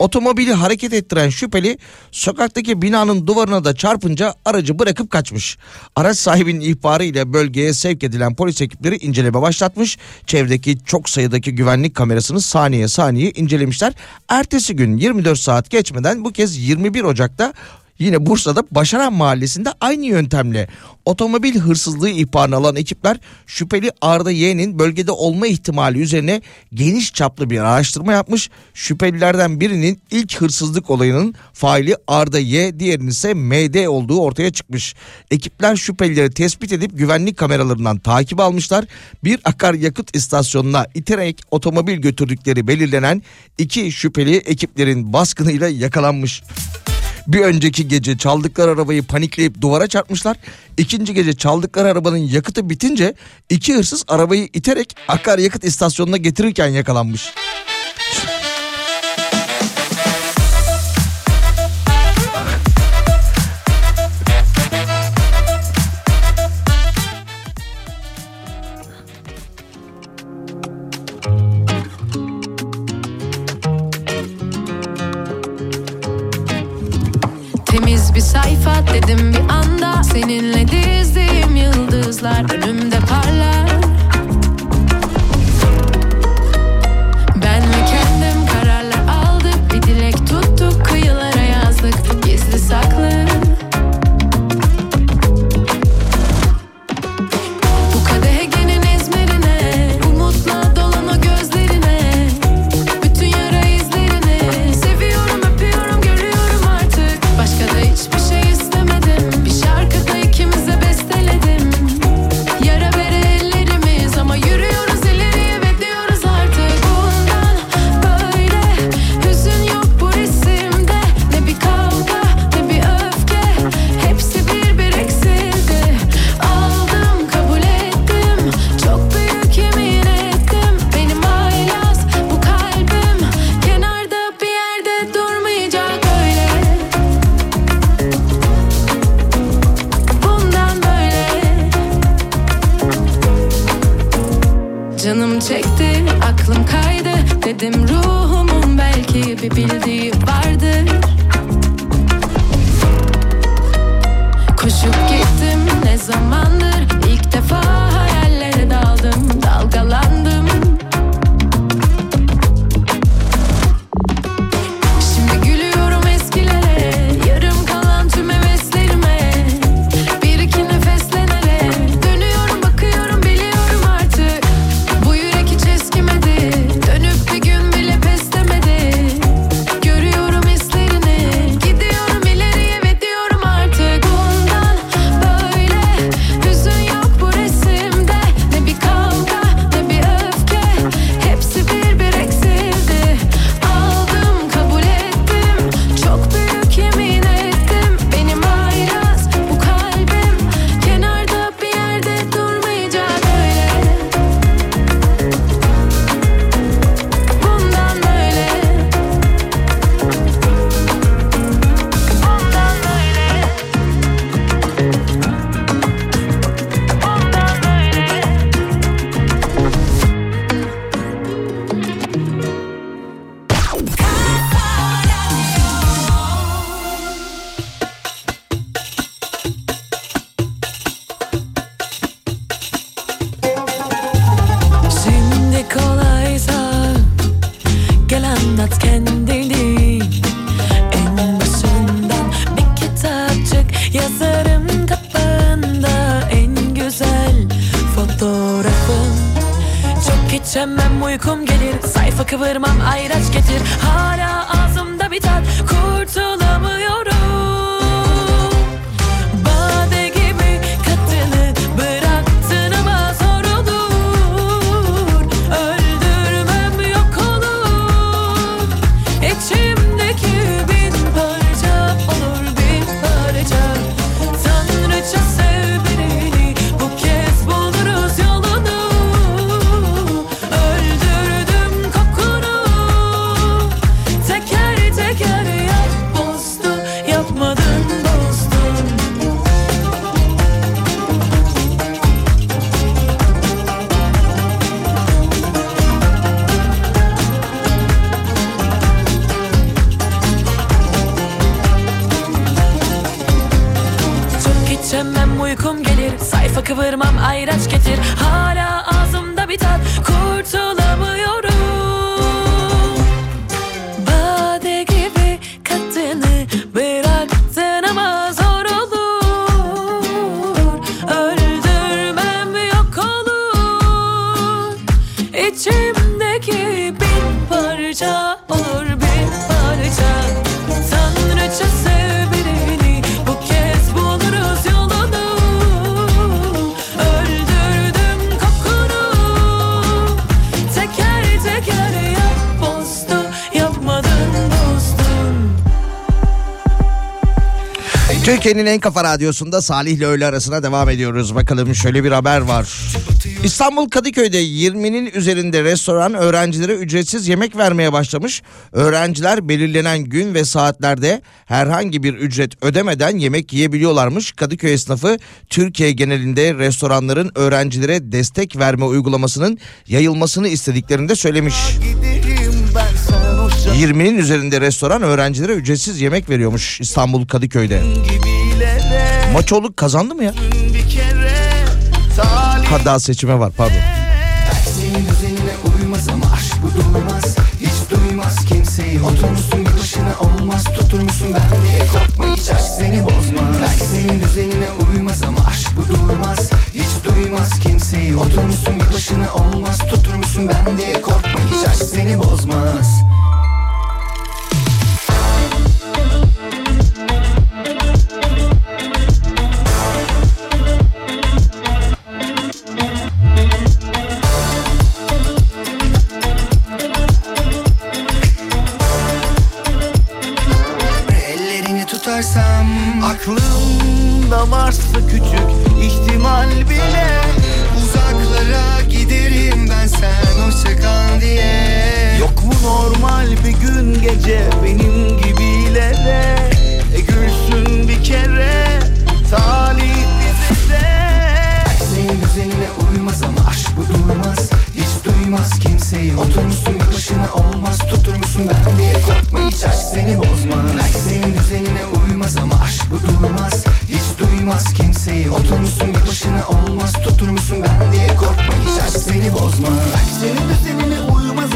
Otomobili hareket ettiren şüpheli sokaktaki binanın duvarına da çarpınca aracı bırakıp kaçmış. Araç sahibinin ihbarı ile bölgeye sevk edilen polis ekipleri inceleme başlatmış. Çevredeki çok sayıdaki güvenlik kamerasını saniye saniye incelemişler. Ertesi gün 24 saat geçmeden bu kez 21 Ocak'ta Yine Bursa'da Başaran Mahallesi'nde aynı yöntemle otomobil hırsızlığı ihbarını alan ekipler şüpheli Arda Y'nin bölgede olma ihtimali üzerine geniş çaplı bir araştırma yapmış. Şüphelilerden birinin ilk hırsızlık olayının faili Arda Y, diğerinin ise MD olduğu ortaya çıkmış. Ekipler şüphelileri tespit edip güvenlik kameralarından takip almışlar. Bir akaryakıt istasyonuna iterek otomobil götürdükleri belirlenen iki şüpheli ekiplerin baskınıyla yakalanmış. Bir önceki gece çaldıkları arabayı panikleyip duvara çarpmışlar. İkinci gece çaldıkları arabanın yakıtı bitince iki hırsız arabayı iterek akaryakıt istasyonuna getirirken yakalanmış. Dedim bir anda. Seninle dizdiğim yıldızlar önümde parlar kıvırmam ayraç Türkiye'nin en kafa radyosunda Salih ile öğle arasına devam ediyoruz. Bakalım şöyle bir haber var. İstanbul Kadıköy'de 20'nin üzerinde restoran öğrencilere ücretsiz yemek vermeye başlamış. Öğrenciler belirlenen gün ve saatlerde herhangi bir ücret ödemeden yemek yiyebiliyorlarmış. Kadıköy esnafı Türkiye genelinde restoranların öğrencilere destek verme uygulamasının yayılmasını istediklerini de söylemiş. 20'nin üzerinde restoran öğrencilere ücretsiz yemek veriyormuş İstanbul Kadıköy'de. Maçoğlu kazandı mı ya? Ha daha seçime var pardon. Ama aşk bu Hiç duymaz kimseyi Oturmuşsun başına olmaz Tutur musun ben diye korkma hiç aşk seni bozmaz Belki senin düzenine uymaz ama aşk bu durmaz Hiç duymaz kimseyi Oturmuşsun başına olmaz Tutur musun ben diye korkma hiç aşk seni bozmaz Aklımda varsa küçük ihtimal bile Uzaklara giderim ben sen hoşça kal diye. Yok mu normal bir gün gece benim gibilere? E gülsün bir kere talih bize Senin düzenine uymaz ama aşk bu durmaz Duymaz kimseyi Oturmuşsun bir başına olmaz. Tutur musun ben diye korkma hiç aşk seni bozmaz. Belki senin düzenine uymaz ama aşk bu durmaz. Hiç duymaz kimseyi Oturmuşsun bir başına olmaz. Tutur musun ben diye korkma hiç aşk seni bozmaz. Belki senin düzenine uymaz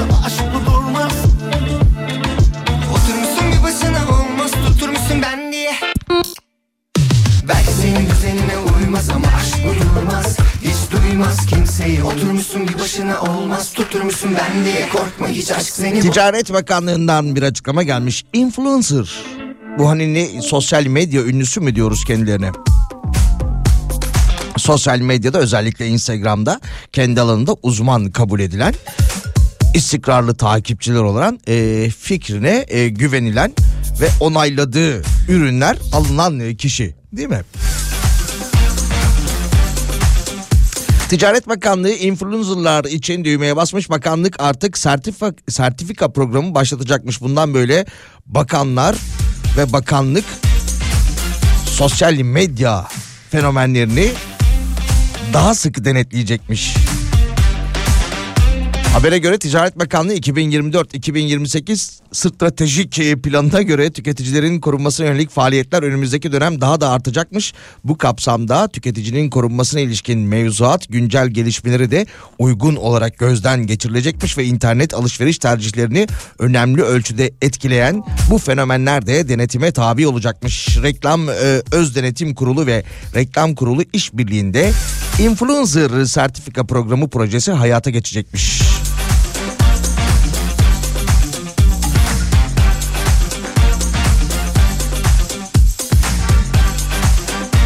Tuturmuşsun ben diye korkma hiç aşk seni Ticaret Bakanlığı'ndan bir açıklama gelmiş. Influencer. Bu hani ne sosyal medya ünlüsü mü diyoruz kendilerine? Sosyal medyada özellikle Instagram'da kendi alanında uzman kabul edilen istikrarlı takipçiler olan e, fikrine e, güvenilen ve onayladığı ürünler alınan e, kişi değil mi? Ticaret Bakanlığı influencerlar için düğmeye basmış. Bakanlık artık sertifika, sertifika programı başlatacakmış. Bundan böyle bakanlar ve bakanlık sosyal medya fenomenlerini daha sıkı denetleyecekmiş. Habere göre Ticaret Bakanlığı 2024-2028 stratejik e, planına göre tüketicilerin korunmasına yönelik faaliyetler önümüzdeki dönem daha da artacakmış. Bu kapsamda tüketicinin korunmasına ilişkin mevzuat güncel gelişmeleri de uygun olarak gözden geçirilecekmiş ve internet alışveriş tercihlerini önemli ölçüde etkileyen bu fenomenler de denetime tabi olacakmış. Reklam e, Öz Denetim Kurulu ve Reklam Kurulu işbirliğinde Influencer Sertifika Programı projesi hayata geçecekmiş.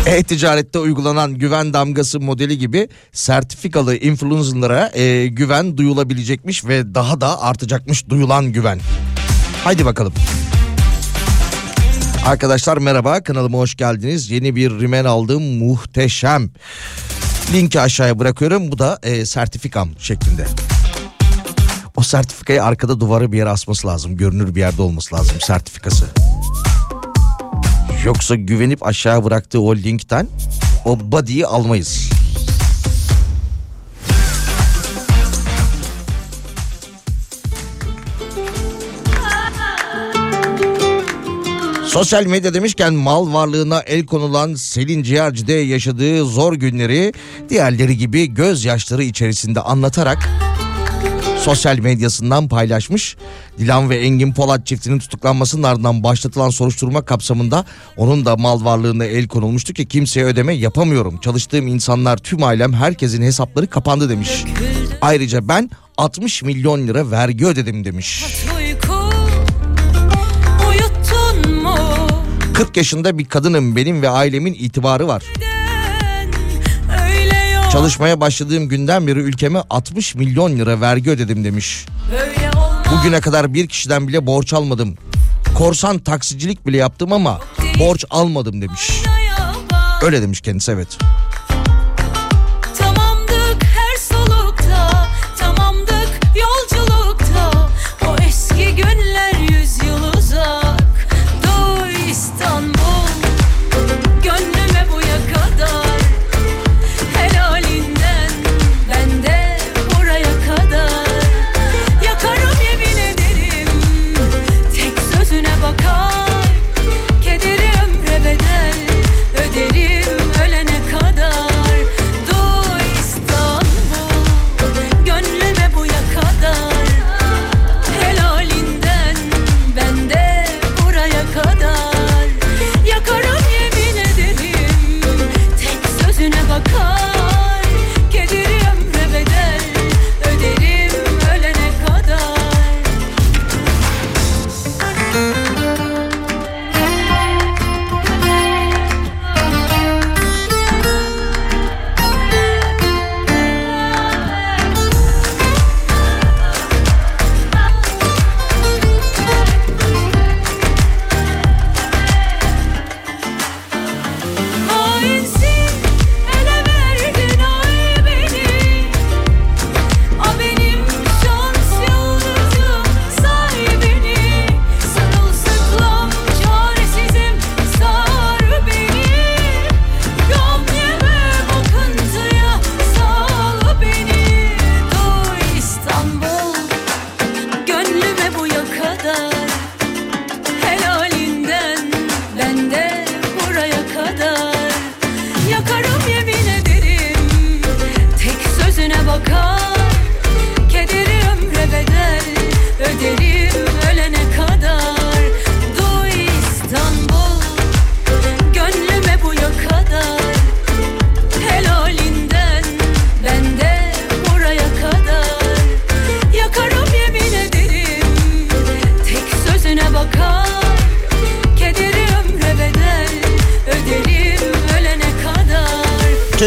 E-ticarette uygulanan güven damgası modeli gibi sertifikalı influencerlara e, güven duyulabilecekmiş ve daha da artacakmış duyulan güven. Haydi bakalım. Arkadaşlar merhaba kanalıma hoş geldiniz. Yeni bir rimen aldım muhteşem. Linki aşağıya bırakıyorum bu da e, sertifikam şeklinde. O sertifikayı arkada duvara bir yere asması lazım. Görünür bir yerde olması lazım sertifikası. Yoksa güvenip aşağı bıraktığı o linkten o body'yi almayız. Sosyal medya demişken mal varlığına el konulan Selin Ciğerci'de yaşadığı zor günleri diğerleri gibi gözyaşları içerisinde anlatarak sosyal medyasından paylaşmış. Dilan ve Engin Polat çiftinin tutuklanmasının ardından başlatılan soruşturma kapsamında onun da mal varlığına el konulmuştu ki kimseye ödeme yapamıyorum. Çalıştığım insanlar tüm ailem herkesin hesapları kapandı demiş. Ayrıca ben 60 milyon lira vergi ödedim demiş. Uyku uyuttun mu? 40 yaşında bir kadınım benim ve ailemin itibarı var. Çalışmaya başladığım günden beri ülkeme 60 milyon lira vergi ödedim demiş. Bugüne kadar bir kişiden bile borç almadım. Korsan taksicilik bile yaptım ama borç almadım demiş. Öyle demiş kendisi evet. Tamamdık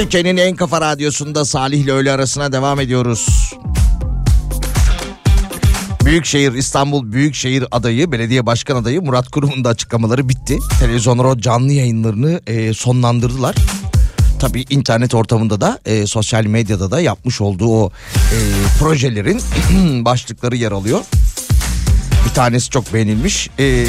Türkiye'nin en kafa radyosunda Salih ile öğle arasına devam ediyoruz. Büyükşehir İstanbul Büyükşehir adayı belediye başkan adayı Murat Kurum'un da açıklamaları bitti. Televizyonlar o canlı yayınlarını e, sonlandırdılar. Tabii internet ortamında da e, sosyal medyada da yapmış olduğu o e, projelerin başlıkları yer alıyor. Bir tanesi çok beğenilmiş. E,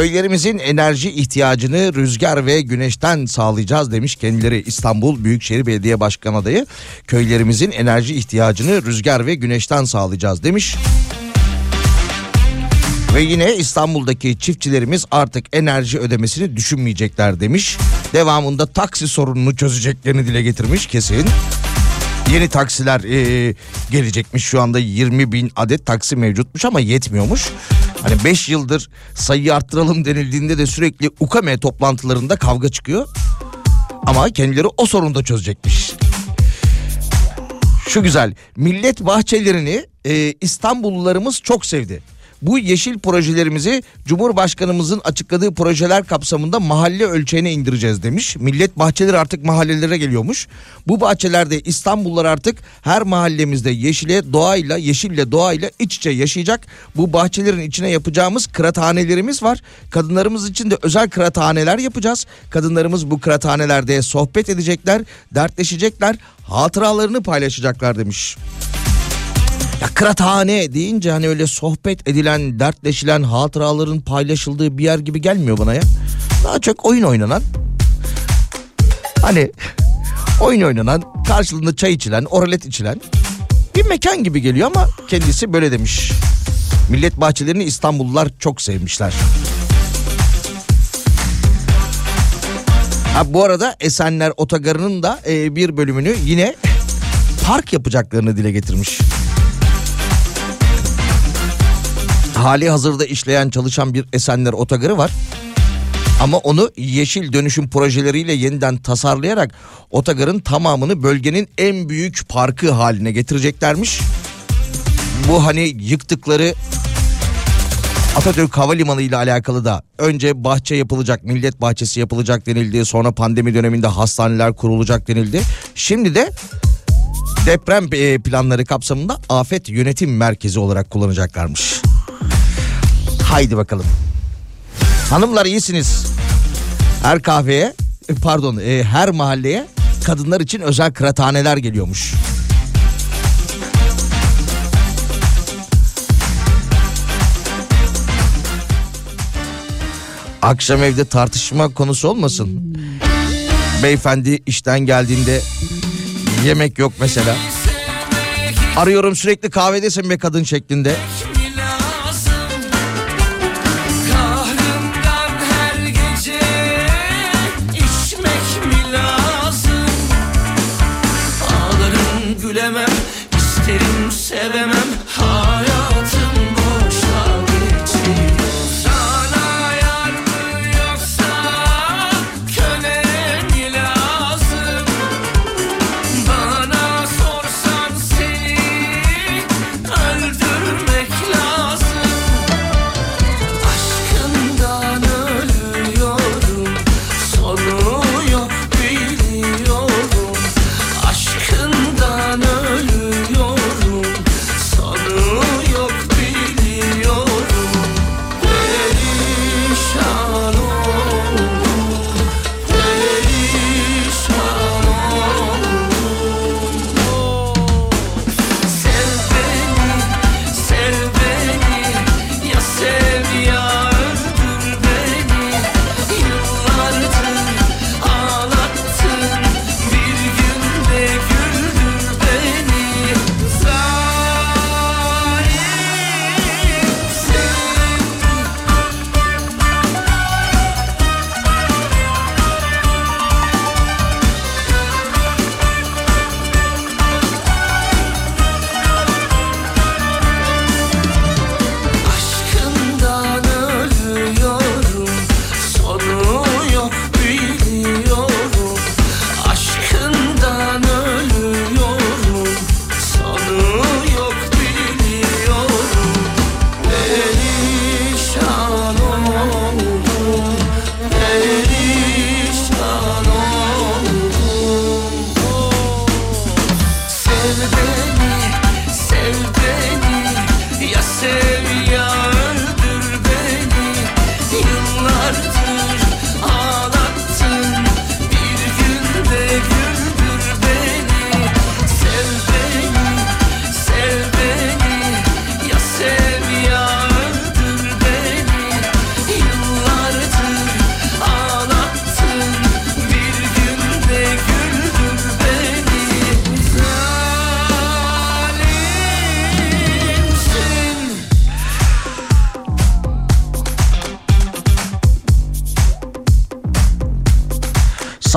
köylerimizin enerji ihtiyacını rüzgar ve güneşten sağlayacağız demiş kendileri İstanbul Büyükşehir Belediye Başkan adayı. Köylerimizin enerji ihtiyacını rüzgar ve güneşten sağlayacağız demiş. Ve yine İstanbul'daki çiftçilerimiz artık enerji ödemesini düşünmeyecekler demiş. Devamında taksi sorununu çözeceklerini dile getirmiş kesin. Yeni taksiler e, gelecekmiş şu anda 20 bin adet taksi mevcutmuş ama yetmiyormuş. Hani 5 yıldır sayıyı arttıralım denildiğinde de sürekli UKME toplantılarında kavga çıkıyor. Ama kendileri o sorunu da çözecekmiş. Şu güzel millet bahçelerini e, İstanbullularımız çok sevdi. Bu yeşil projelerimizi Cumhurbaşkanımızın açıkladığı projeler kapsamında mahalle ölçeğine indireceğiz demiş. Millet bahçeleri artık mahallelere geliyormuş. Bu bahçelerde İstanbullular artık her mahallemizde yeşile, doğayla, yeşille, doğayla iç içe yaşayacak. Bu bahçelerin içine yapacağımız kıraathanelerimiz var. Kadınlarımız için de özel kıraathaneler yapacağız. Kadınlarımız bu kıraathanelerde sohbet edecekler, dertleşecekler, hatıralarını paylaşacaklar demiş. Ya kıraathane deyince hani öyle sohbet edilen, dertleşilen, hatıraların paylaşıldığı bir yer gibi gelmiyor bana ya. Daha çok oyun oynanan. Hani oyun oynanan, karşılığında çay içilen, oralet içilen bir mekan gibi geliyor ama kendisi böyle demiş. Millet bahçelerini İstanbullular çok sevmişler. Ha, bu arada Esenler Otogarı'nın da e, bir bölümünü yine park yapacaklarını dile getirmiş. Hali hazırda işleyen çalışan bir Esenler Otogarı var. Ama onu yeşil dönüşüm projeleriyle yeniden tasarlayarak otogarın tamamını bölgenin en büyük parkı haline getireceklermiş. Bu hani yıktıkları Atatürk Havalimanı ile alakalı da önce bahçe yapılacak, millet bahçesi yapılacak denildi. Sonra pandemi döneminde hastaneler kurulacak denildi. Şimdi de deprem e, planları kapsamında afet yönetim merkezi olarak kullanacaklarmış. Haydi bakalım. Hanımlar iyisiniz. Her kahveye e, pardon e, her mahalleye kadınlar için özel kıraathaneler geliyormuş. Akşam evde tartışma konusu olmasın. Beyefendi işten geldiğinde yemek yok mesela. Arıyorum sürekli kahvedesin be kadın şeklinde. Gülemem, isterim sevemem,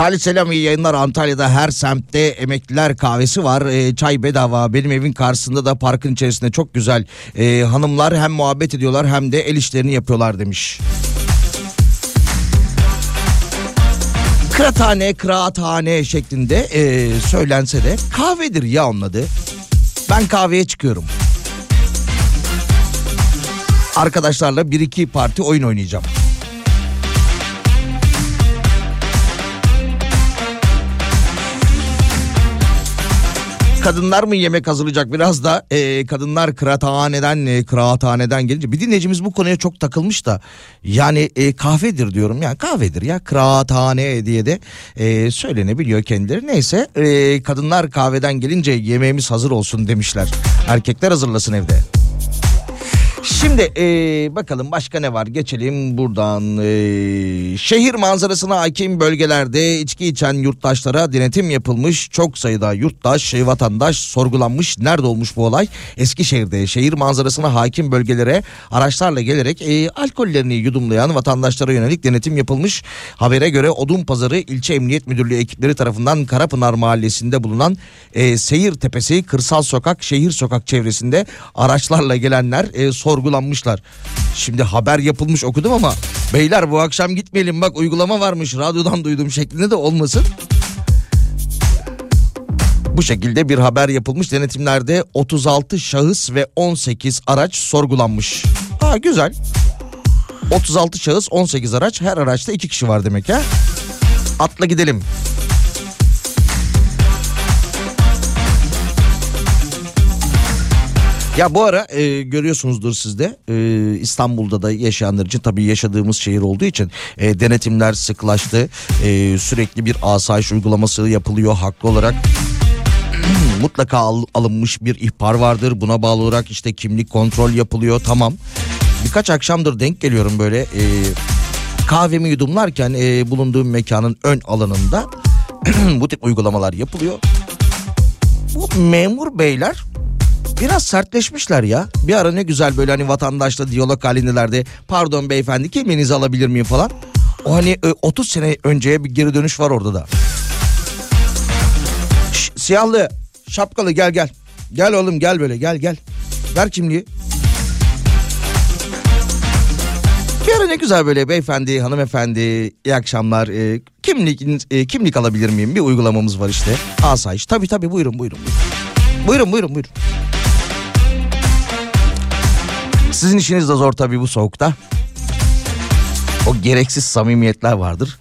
Salih Selam iyi yayınlar. Antalya'da her semtte emekliler kahvesi var. Ee, çay bedava. Benim evin karşısında da parkın içerisinde çok güzel ee, hanımlar hem muhabbet ediyorlar hem de el işlerini yapıyorlar demiş. Kıraathane, kıraathane şeklinde ee, söylense de kahvedir ya onun adı. Ben kahveye çıkıyorum. Arkadaşlarla bir iki parti oyun oynayacağım. Kadınlar mı yemek hazırlayacak biraz da e, kadınlar kıraathaneden e, kıraathaneden gelince bir dinleyicimiz bu konuya çok takılmış da yani e, kahvedir diyorum yani kahvedir ya kıraathane diye de e, söylenebiliyor kendileri neyse e, kadınlar kahveden gelince yemeğimiz hazır olsun demişler erkekler hazırlasın evde. Şimdi e, bakalım başka ne var geçelim buradan. E, şehir manzarasına hakim bölgelerde içki içen yurttaşlara denetim yapılmış. Çok sayıda yurttaş, vatandaş sorgulanmış. Nerede olmuş bu olay? Eskişehir'de şehir manzarasına hakim bölgelere araçlarla gelerek e, alkollerini yudumlayan vatandaşlara yönelik denetim yapılmış. Habere göre Odunpazarı İlçe Emniyet Müdürlüğü ekipleri tarafından Karapınar Mahallesi'nde bulunan e, Seyir Tepesi, Kırsal Sokak, Şehir Sokak çevresinde araçlarla gelenler e, sorgulanmışlar. Şimdi haber yapılmış okudum ama beyler bu akşam gitmeyelim bak uygulama varmış radyodan duydum şeklinde de olmasın. Bu şekilde bir haber yapılmış denetimlerde 36 şahıs ve 18 araç sorgulanmış. Ha güzel. 36 şahıs 18 araç her araçta 2 kişi var demek ha. Atla gidelim. Ya bu ara e, görüyorsunuzdur siz de e, İstanbul'da da yaşayanlar için tabii yaşadığımız şehir olduğu için e, denetimler sıklaştı. E, sürekli bir asayiş uygulaması yapılıyor haklı olarak. Mutlaka al- alınmış bir ihbar vardır. Buna bağlı olarak işte kimlik kontrol yapılıyor tamam. Birkaç akşamdır denk geliyorum böyle e, kahvemi yudumlarken e, bulunduğum mekanın ön alanında bu tip uygulamalar yapılıyor. Bu memur beyler biraz sertleşmişler ya. Bir ara ne güzel böyle hani vatandaşla diyalog halindelerdi. Pardon beyefendi kimliğinizi alabilir miyim falan. O hani e, 30 sene önceye bir geri dönüş var orada da. Şş, siyahlı şapkalı gel gel. Gel oğlum gel böyle gel gel. Ver kimliği. Bir ara ne güzel böyle beyefendi, hanımefendi, iyi akşamlar. E, kimlik e, kimlik alabilir miyim? Bir uygulamamız var işte. Asayiş. Tabii tabii buyurun buyurun. Buyurun buyurun buyurun. buyurun. Sizin işiniz de zor tabii bu soğukta. O gereksiz samimiyetler vardır.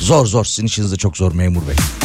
Zor zor sizin işiniz de çok zor memur bey.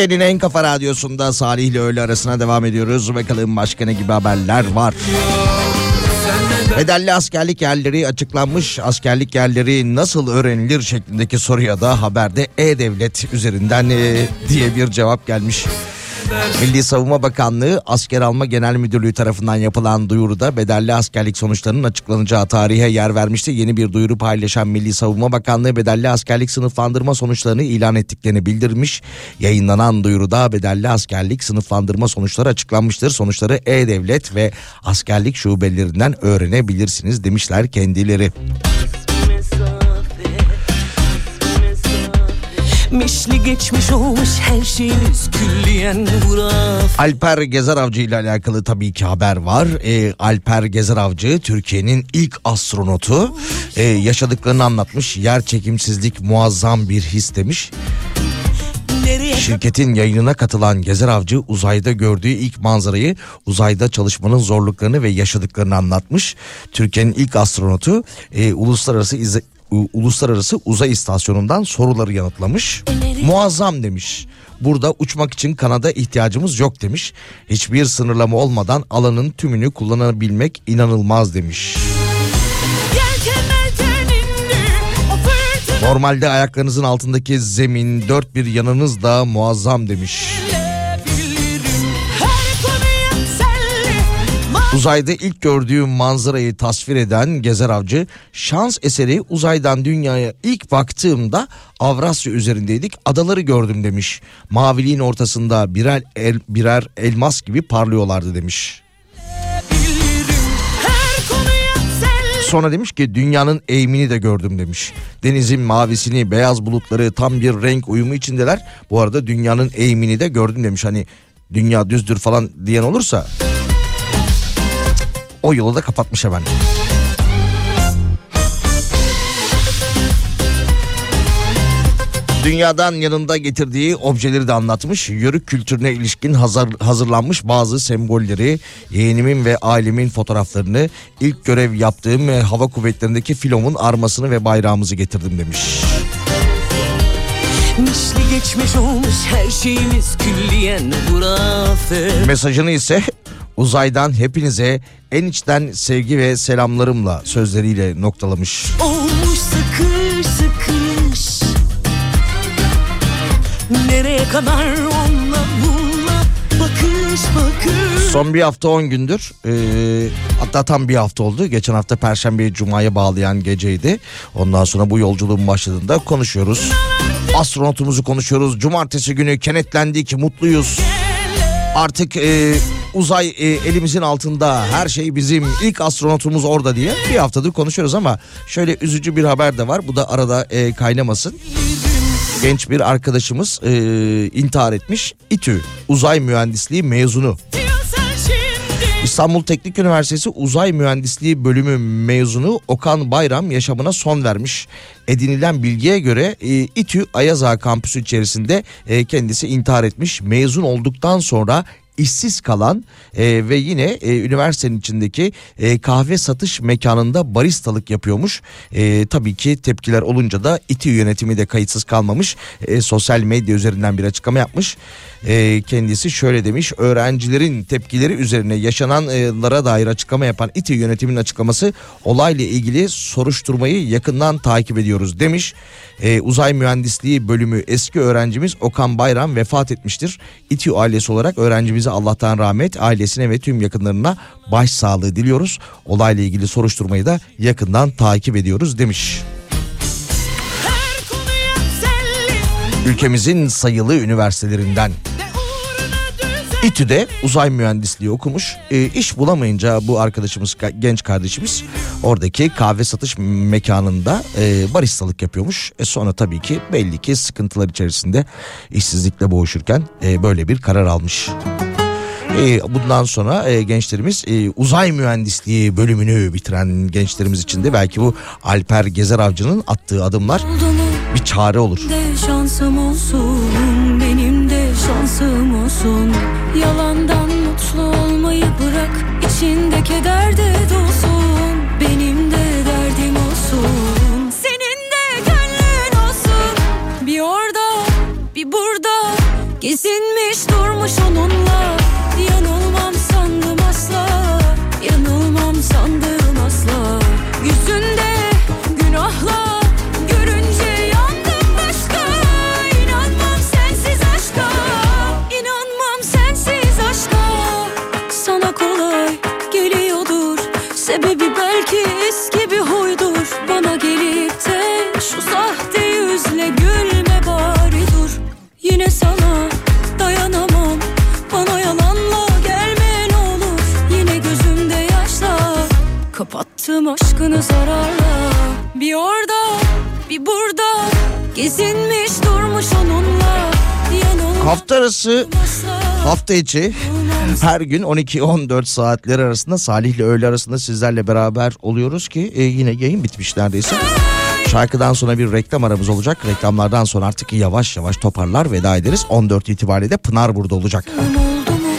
Türkiye'nin en kafa radyosunda Salih ile öğle arasına devam ediyoruz. Bakalım başka ne gibi haberler var. Bedelli askerlik yerleri açıklanmış. Askerlik yerleri nasıl öğrenilir şeklindeki soruya da haberde E-Devlet üzerinden e, diye bir cevap gelmiş. Milli Savunma Bakanlığı Asker Alma Genel Müdürlüğü tarafından yapılan duyuruda bedelli askerlik sonuçlarının açıklanacağı tarihe yer vermişti. Yeni bir duyuru paylaşan Milli Savunma Bakanlığı bedelli askerlik sınıflandırma sonuçlarını ilan ettiklerini bildirmiş. Yayınlanan duyuruda bedelli askerlik sınıflandırma sonuçları açıklanmıştır. Sonuçları E-Devlet ve askerlik şubelerinden öğrenebilirsiniz demişler kendileri. Mişli geçmiş olmuş her şeyiniz külliyen huraf Alper Gezer Avcı ile alakalı tabii ki haber var. Ee, Alper Gezer Avcı Türkiye'nin ilk astronotu. Ee, yaşadıklarını anlatmış. Yer çekimsizlik muazzam bir his demiş. Şirketin yayınına katılan Gezer Avcı uzayda gördüğü ilk manzarayı, uzayda çalışmanın zorluklarını ve yaşadıklarını anlatmış. Türkiye'nin ilk astronotu e, uluslararası U- uluslararası uzay istasyonundan soruları yanıtlamış. Muazzam demiş. Burada uçmak için kanada ihtiyacımız yok demiş. Hiçbir sınırlama olmadan alanın tümünü kullanabilmek inanılmaz demiş. Normalde ayaklarınızın altındaki zemin dört bir yanınız da muazzam demiş. Uzayda ilk gördüğü manzarayı tasvir eden Gezer Avcı şans eseri uzaydan dünyaya ilk baktığımda Avrasya üzerindeydik adaları gördüm demiş. Maviliğin ortasında birer, el, birer elmas gibi parlıyorlardı demiş. Sonra demiş ki dünyanın eğimini de gördüm demiş. Denizin mavisini, beyaz bulutları tam bir renk uyumu içindeler. Bu arada dünyanın eğimini de gördüm demiş. Hani dünya düzdür falan diyen olursa o yolu da kapatmış hemen. Dünyadan yanında getirdiği objeleri de anlatmış. Yörük kültürüne ilişkin hazır, hazırlanmış bazı sembolleri, yeğenimin ve ailemin fotoğraflarını, ilk görev yaptığım e, hava kuvvetlerindeki filomun armasını ve bayrağımızı getirdim demiş. Misli geçmiş olmuş her şeyimiz külliyen hurafe Mesajını ise uzaydan hepinize en içten sevgi ve selamlarımla sözleriyle noktalamış. Olmuş sıkış sıkış Nereye kadar onunla bununla bakış bakış Son bir hafta 10 gündür e, hatta tam bir hafta oldu. Geçen hafta Perşembe'yi Cuma'ya bağlayan geceydi. Ondan sonra bu yolculuğun başladığında konuşuyoruz. Astronotumuzu konuşuyoruz. Cumartesi günü kenetlendik, mutluyuz. Artık e, uzay e, elimizin altında her şey bizim ilk astronotumuz orada diye bir haftadır konuşuyoruz ama şöyle üzücü bir haber de var. Bu da arada e, kaynamasın. Genç bir arkadaşımız e, intihar etmiş. İTÜ uzay mühendisliği mezunu. İstanbul Teknik Üniversitesi Uzay Mühendisliği bölümü mezunu Okan Bayram yaşamına son vermiş. Edinilen bilgiye göre e, İTÜ Ayaza kampüsü içerisinde e, kendisi intihar etmiş. Mezun olduktan sonra işsiz kalan e, ve yine e, üniversitenin içindeki e, kahve satış mekanında baristalık yapıyormuş. E, tabii ki tepkiler olunca da İTÜ yönetimi de kayıtsız kalmamış. E, sosyal medya üzerinden bir açıklama yapmış. E, kendisi şöyle demiş öğrencilerin tepkileri üzerine yaşananlara dair açıklama yapan İTÜ yönetiminin açıklaması olayla ilgili soruşturmayı yakından takip ediyoruz demiş. E, uzay mühendisliği bölümü eski öğrencimiz Okan Bayram vefat etmiştir. İTÜ ailesi olarak öğrencimize Allah'tan rahmet ailesine ve tüm yakınlarına başsağlığı diliyoruz. Olayla ilgili soruşturmayı da yakından takip ediyoruz demiş. Ülkemizin sayılı üniversitelerinden İTÜ'de uzay mühendisliği okumuş. E, iş bulamayınca bu arkadaşımız genç kardeşimiz oradaki kahve satış mekanında e, baristalık yapıyormuş. E, sonra tabii ki belli ki sıkıntılar içerisinde işsizlikle boğuşurken e, böyle bir karar almış. E, bundan sonra e, gençlerimiz e, uzay mühendisliği bölümünü bitiren gençlerimiz için de belki bu Alper Gezer Avcı'nın attığı adımlar bir çare olur. de şansım olsun Benim de şansım olsun. Yalandan mutlu olmayı bırak İçinde keder de dolsun. Benim de derdim olsun. Senin de gönlün olsun. Bir orada bir burada Gezinmiş durmuş onunla aşkını zararla Bir orada bir burada Gezinmiş durmuş onunla Hafta arası hafta içi her gün 12-14 saatler arasında Salih ile öğle arasında sizlerle beraber oluyoruz ki e, yine yayın bitmiş neredeyse. Şarkıdan sonra bir reklam aramız olacak. Reklamlardan sonra artık yavaş yavaş toparlar veda ederiz. 14 itibariyle de Pınar burada olacak. oldu mu?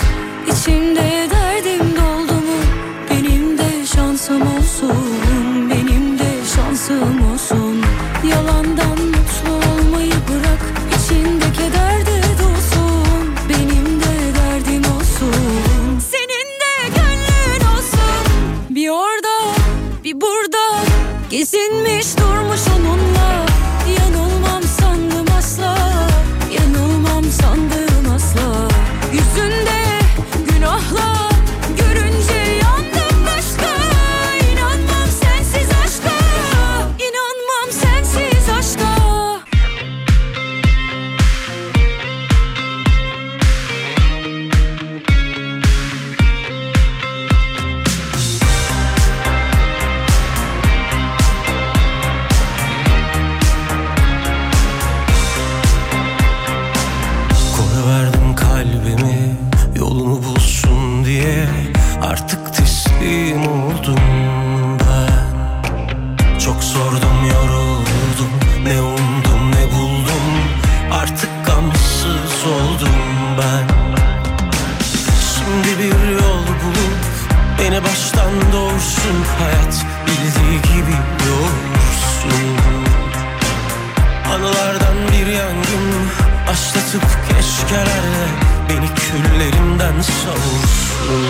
Savursun.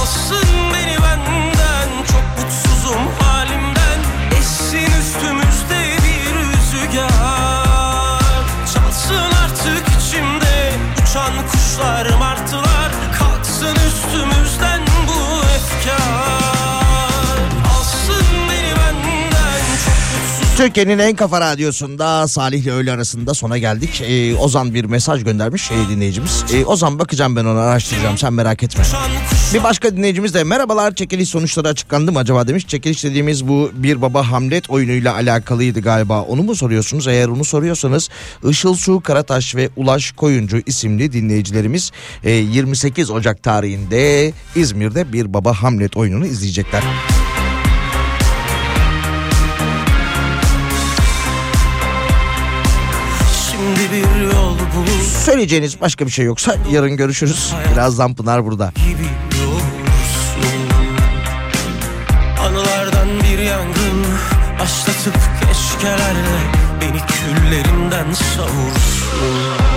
Alsın beni benden Çok mutsuzum halimden. Essin üstümüzde bir rüzgar. Çalsın artık içimde Uçan kuşlar Türkiye'nin en kafa radyosunda Salih ile öğle arasında sona geldik. Ee, Ozan bir mesaj göndermiş e, dinleyicimiz. Ee, Ozan bakacağım ben ona araştıracağım sen merak etme. Bir başka dinleyicimiz de merhabalar çekiliş sonuçları açıklandı mı acaba demiş. Çekiliş dediğimiz bu bir baba Hamlet oyunuyla alakalıydı galiba. Onu mu soruyorsunuz? Eğer onu soruyorsanız Işıl Su Karataş ve Ulaş Koyuncu isimli dinleyicilerimiz e, 28 Ocak tarihinde İzmir'de bir baba Hamlet oyununu izleyecekler. Söyleyeceğiniz başka bir şey yoksa yarın görüşürüz. Birazdan Pınar burada. Anılardan bir yangın Başlatıp keşkelerle Beni küllerimden savursun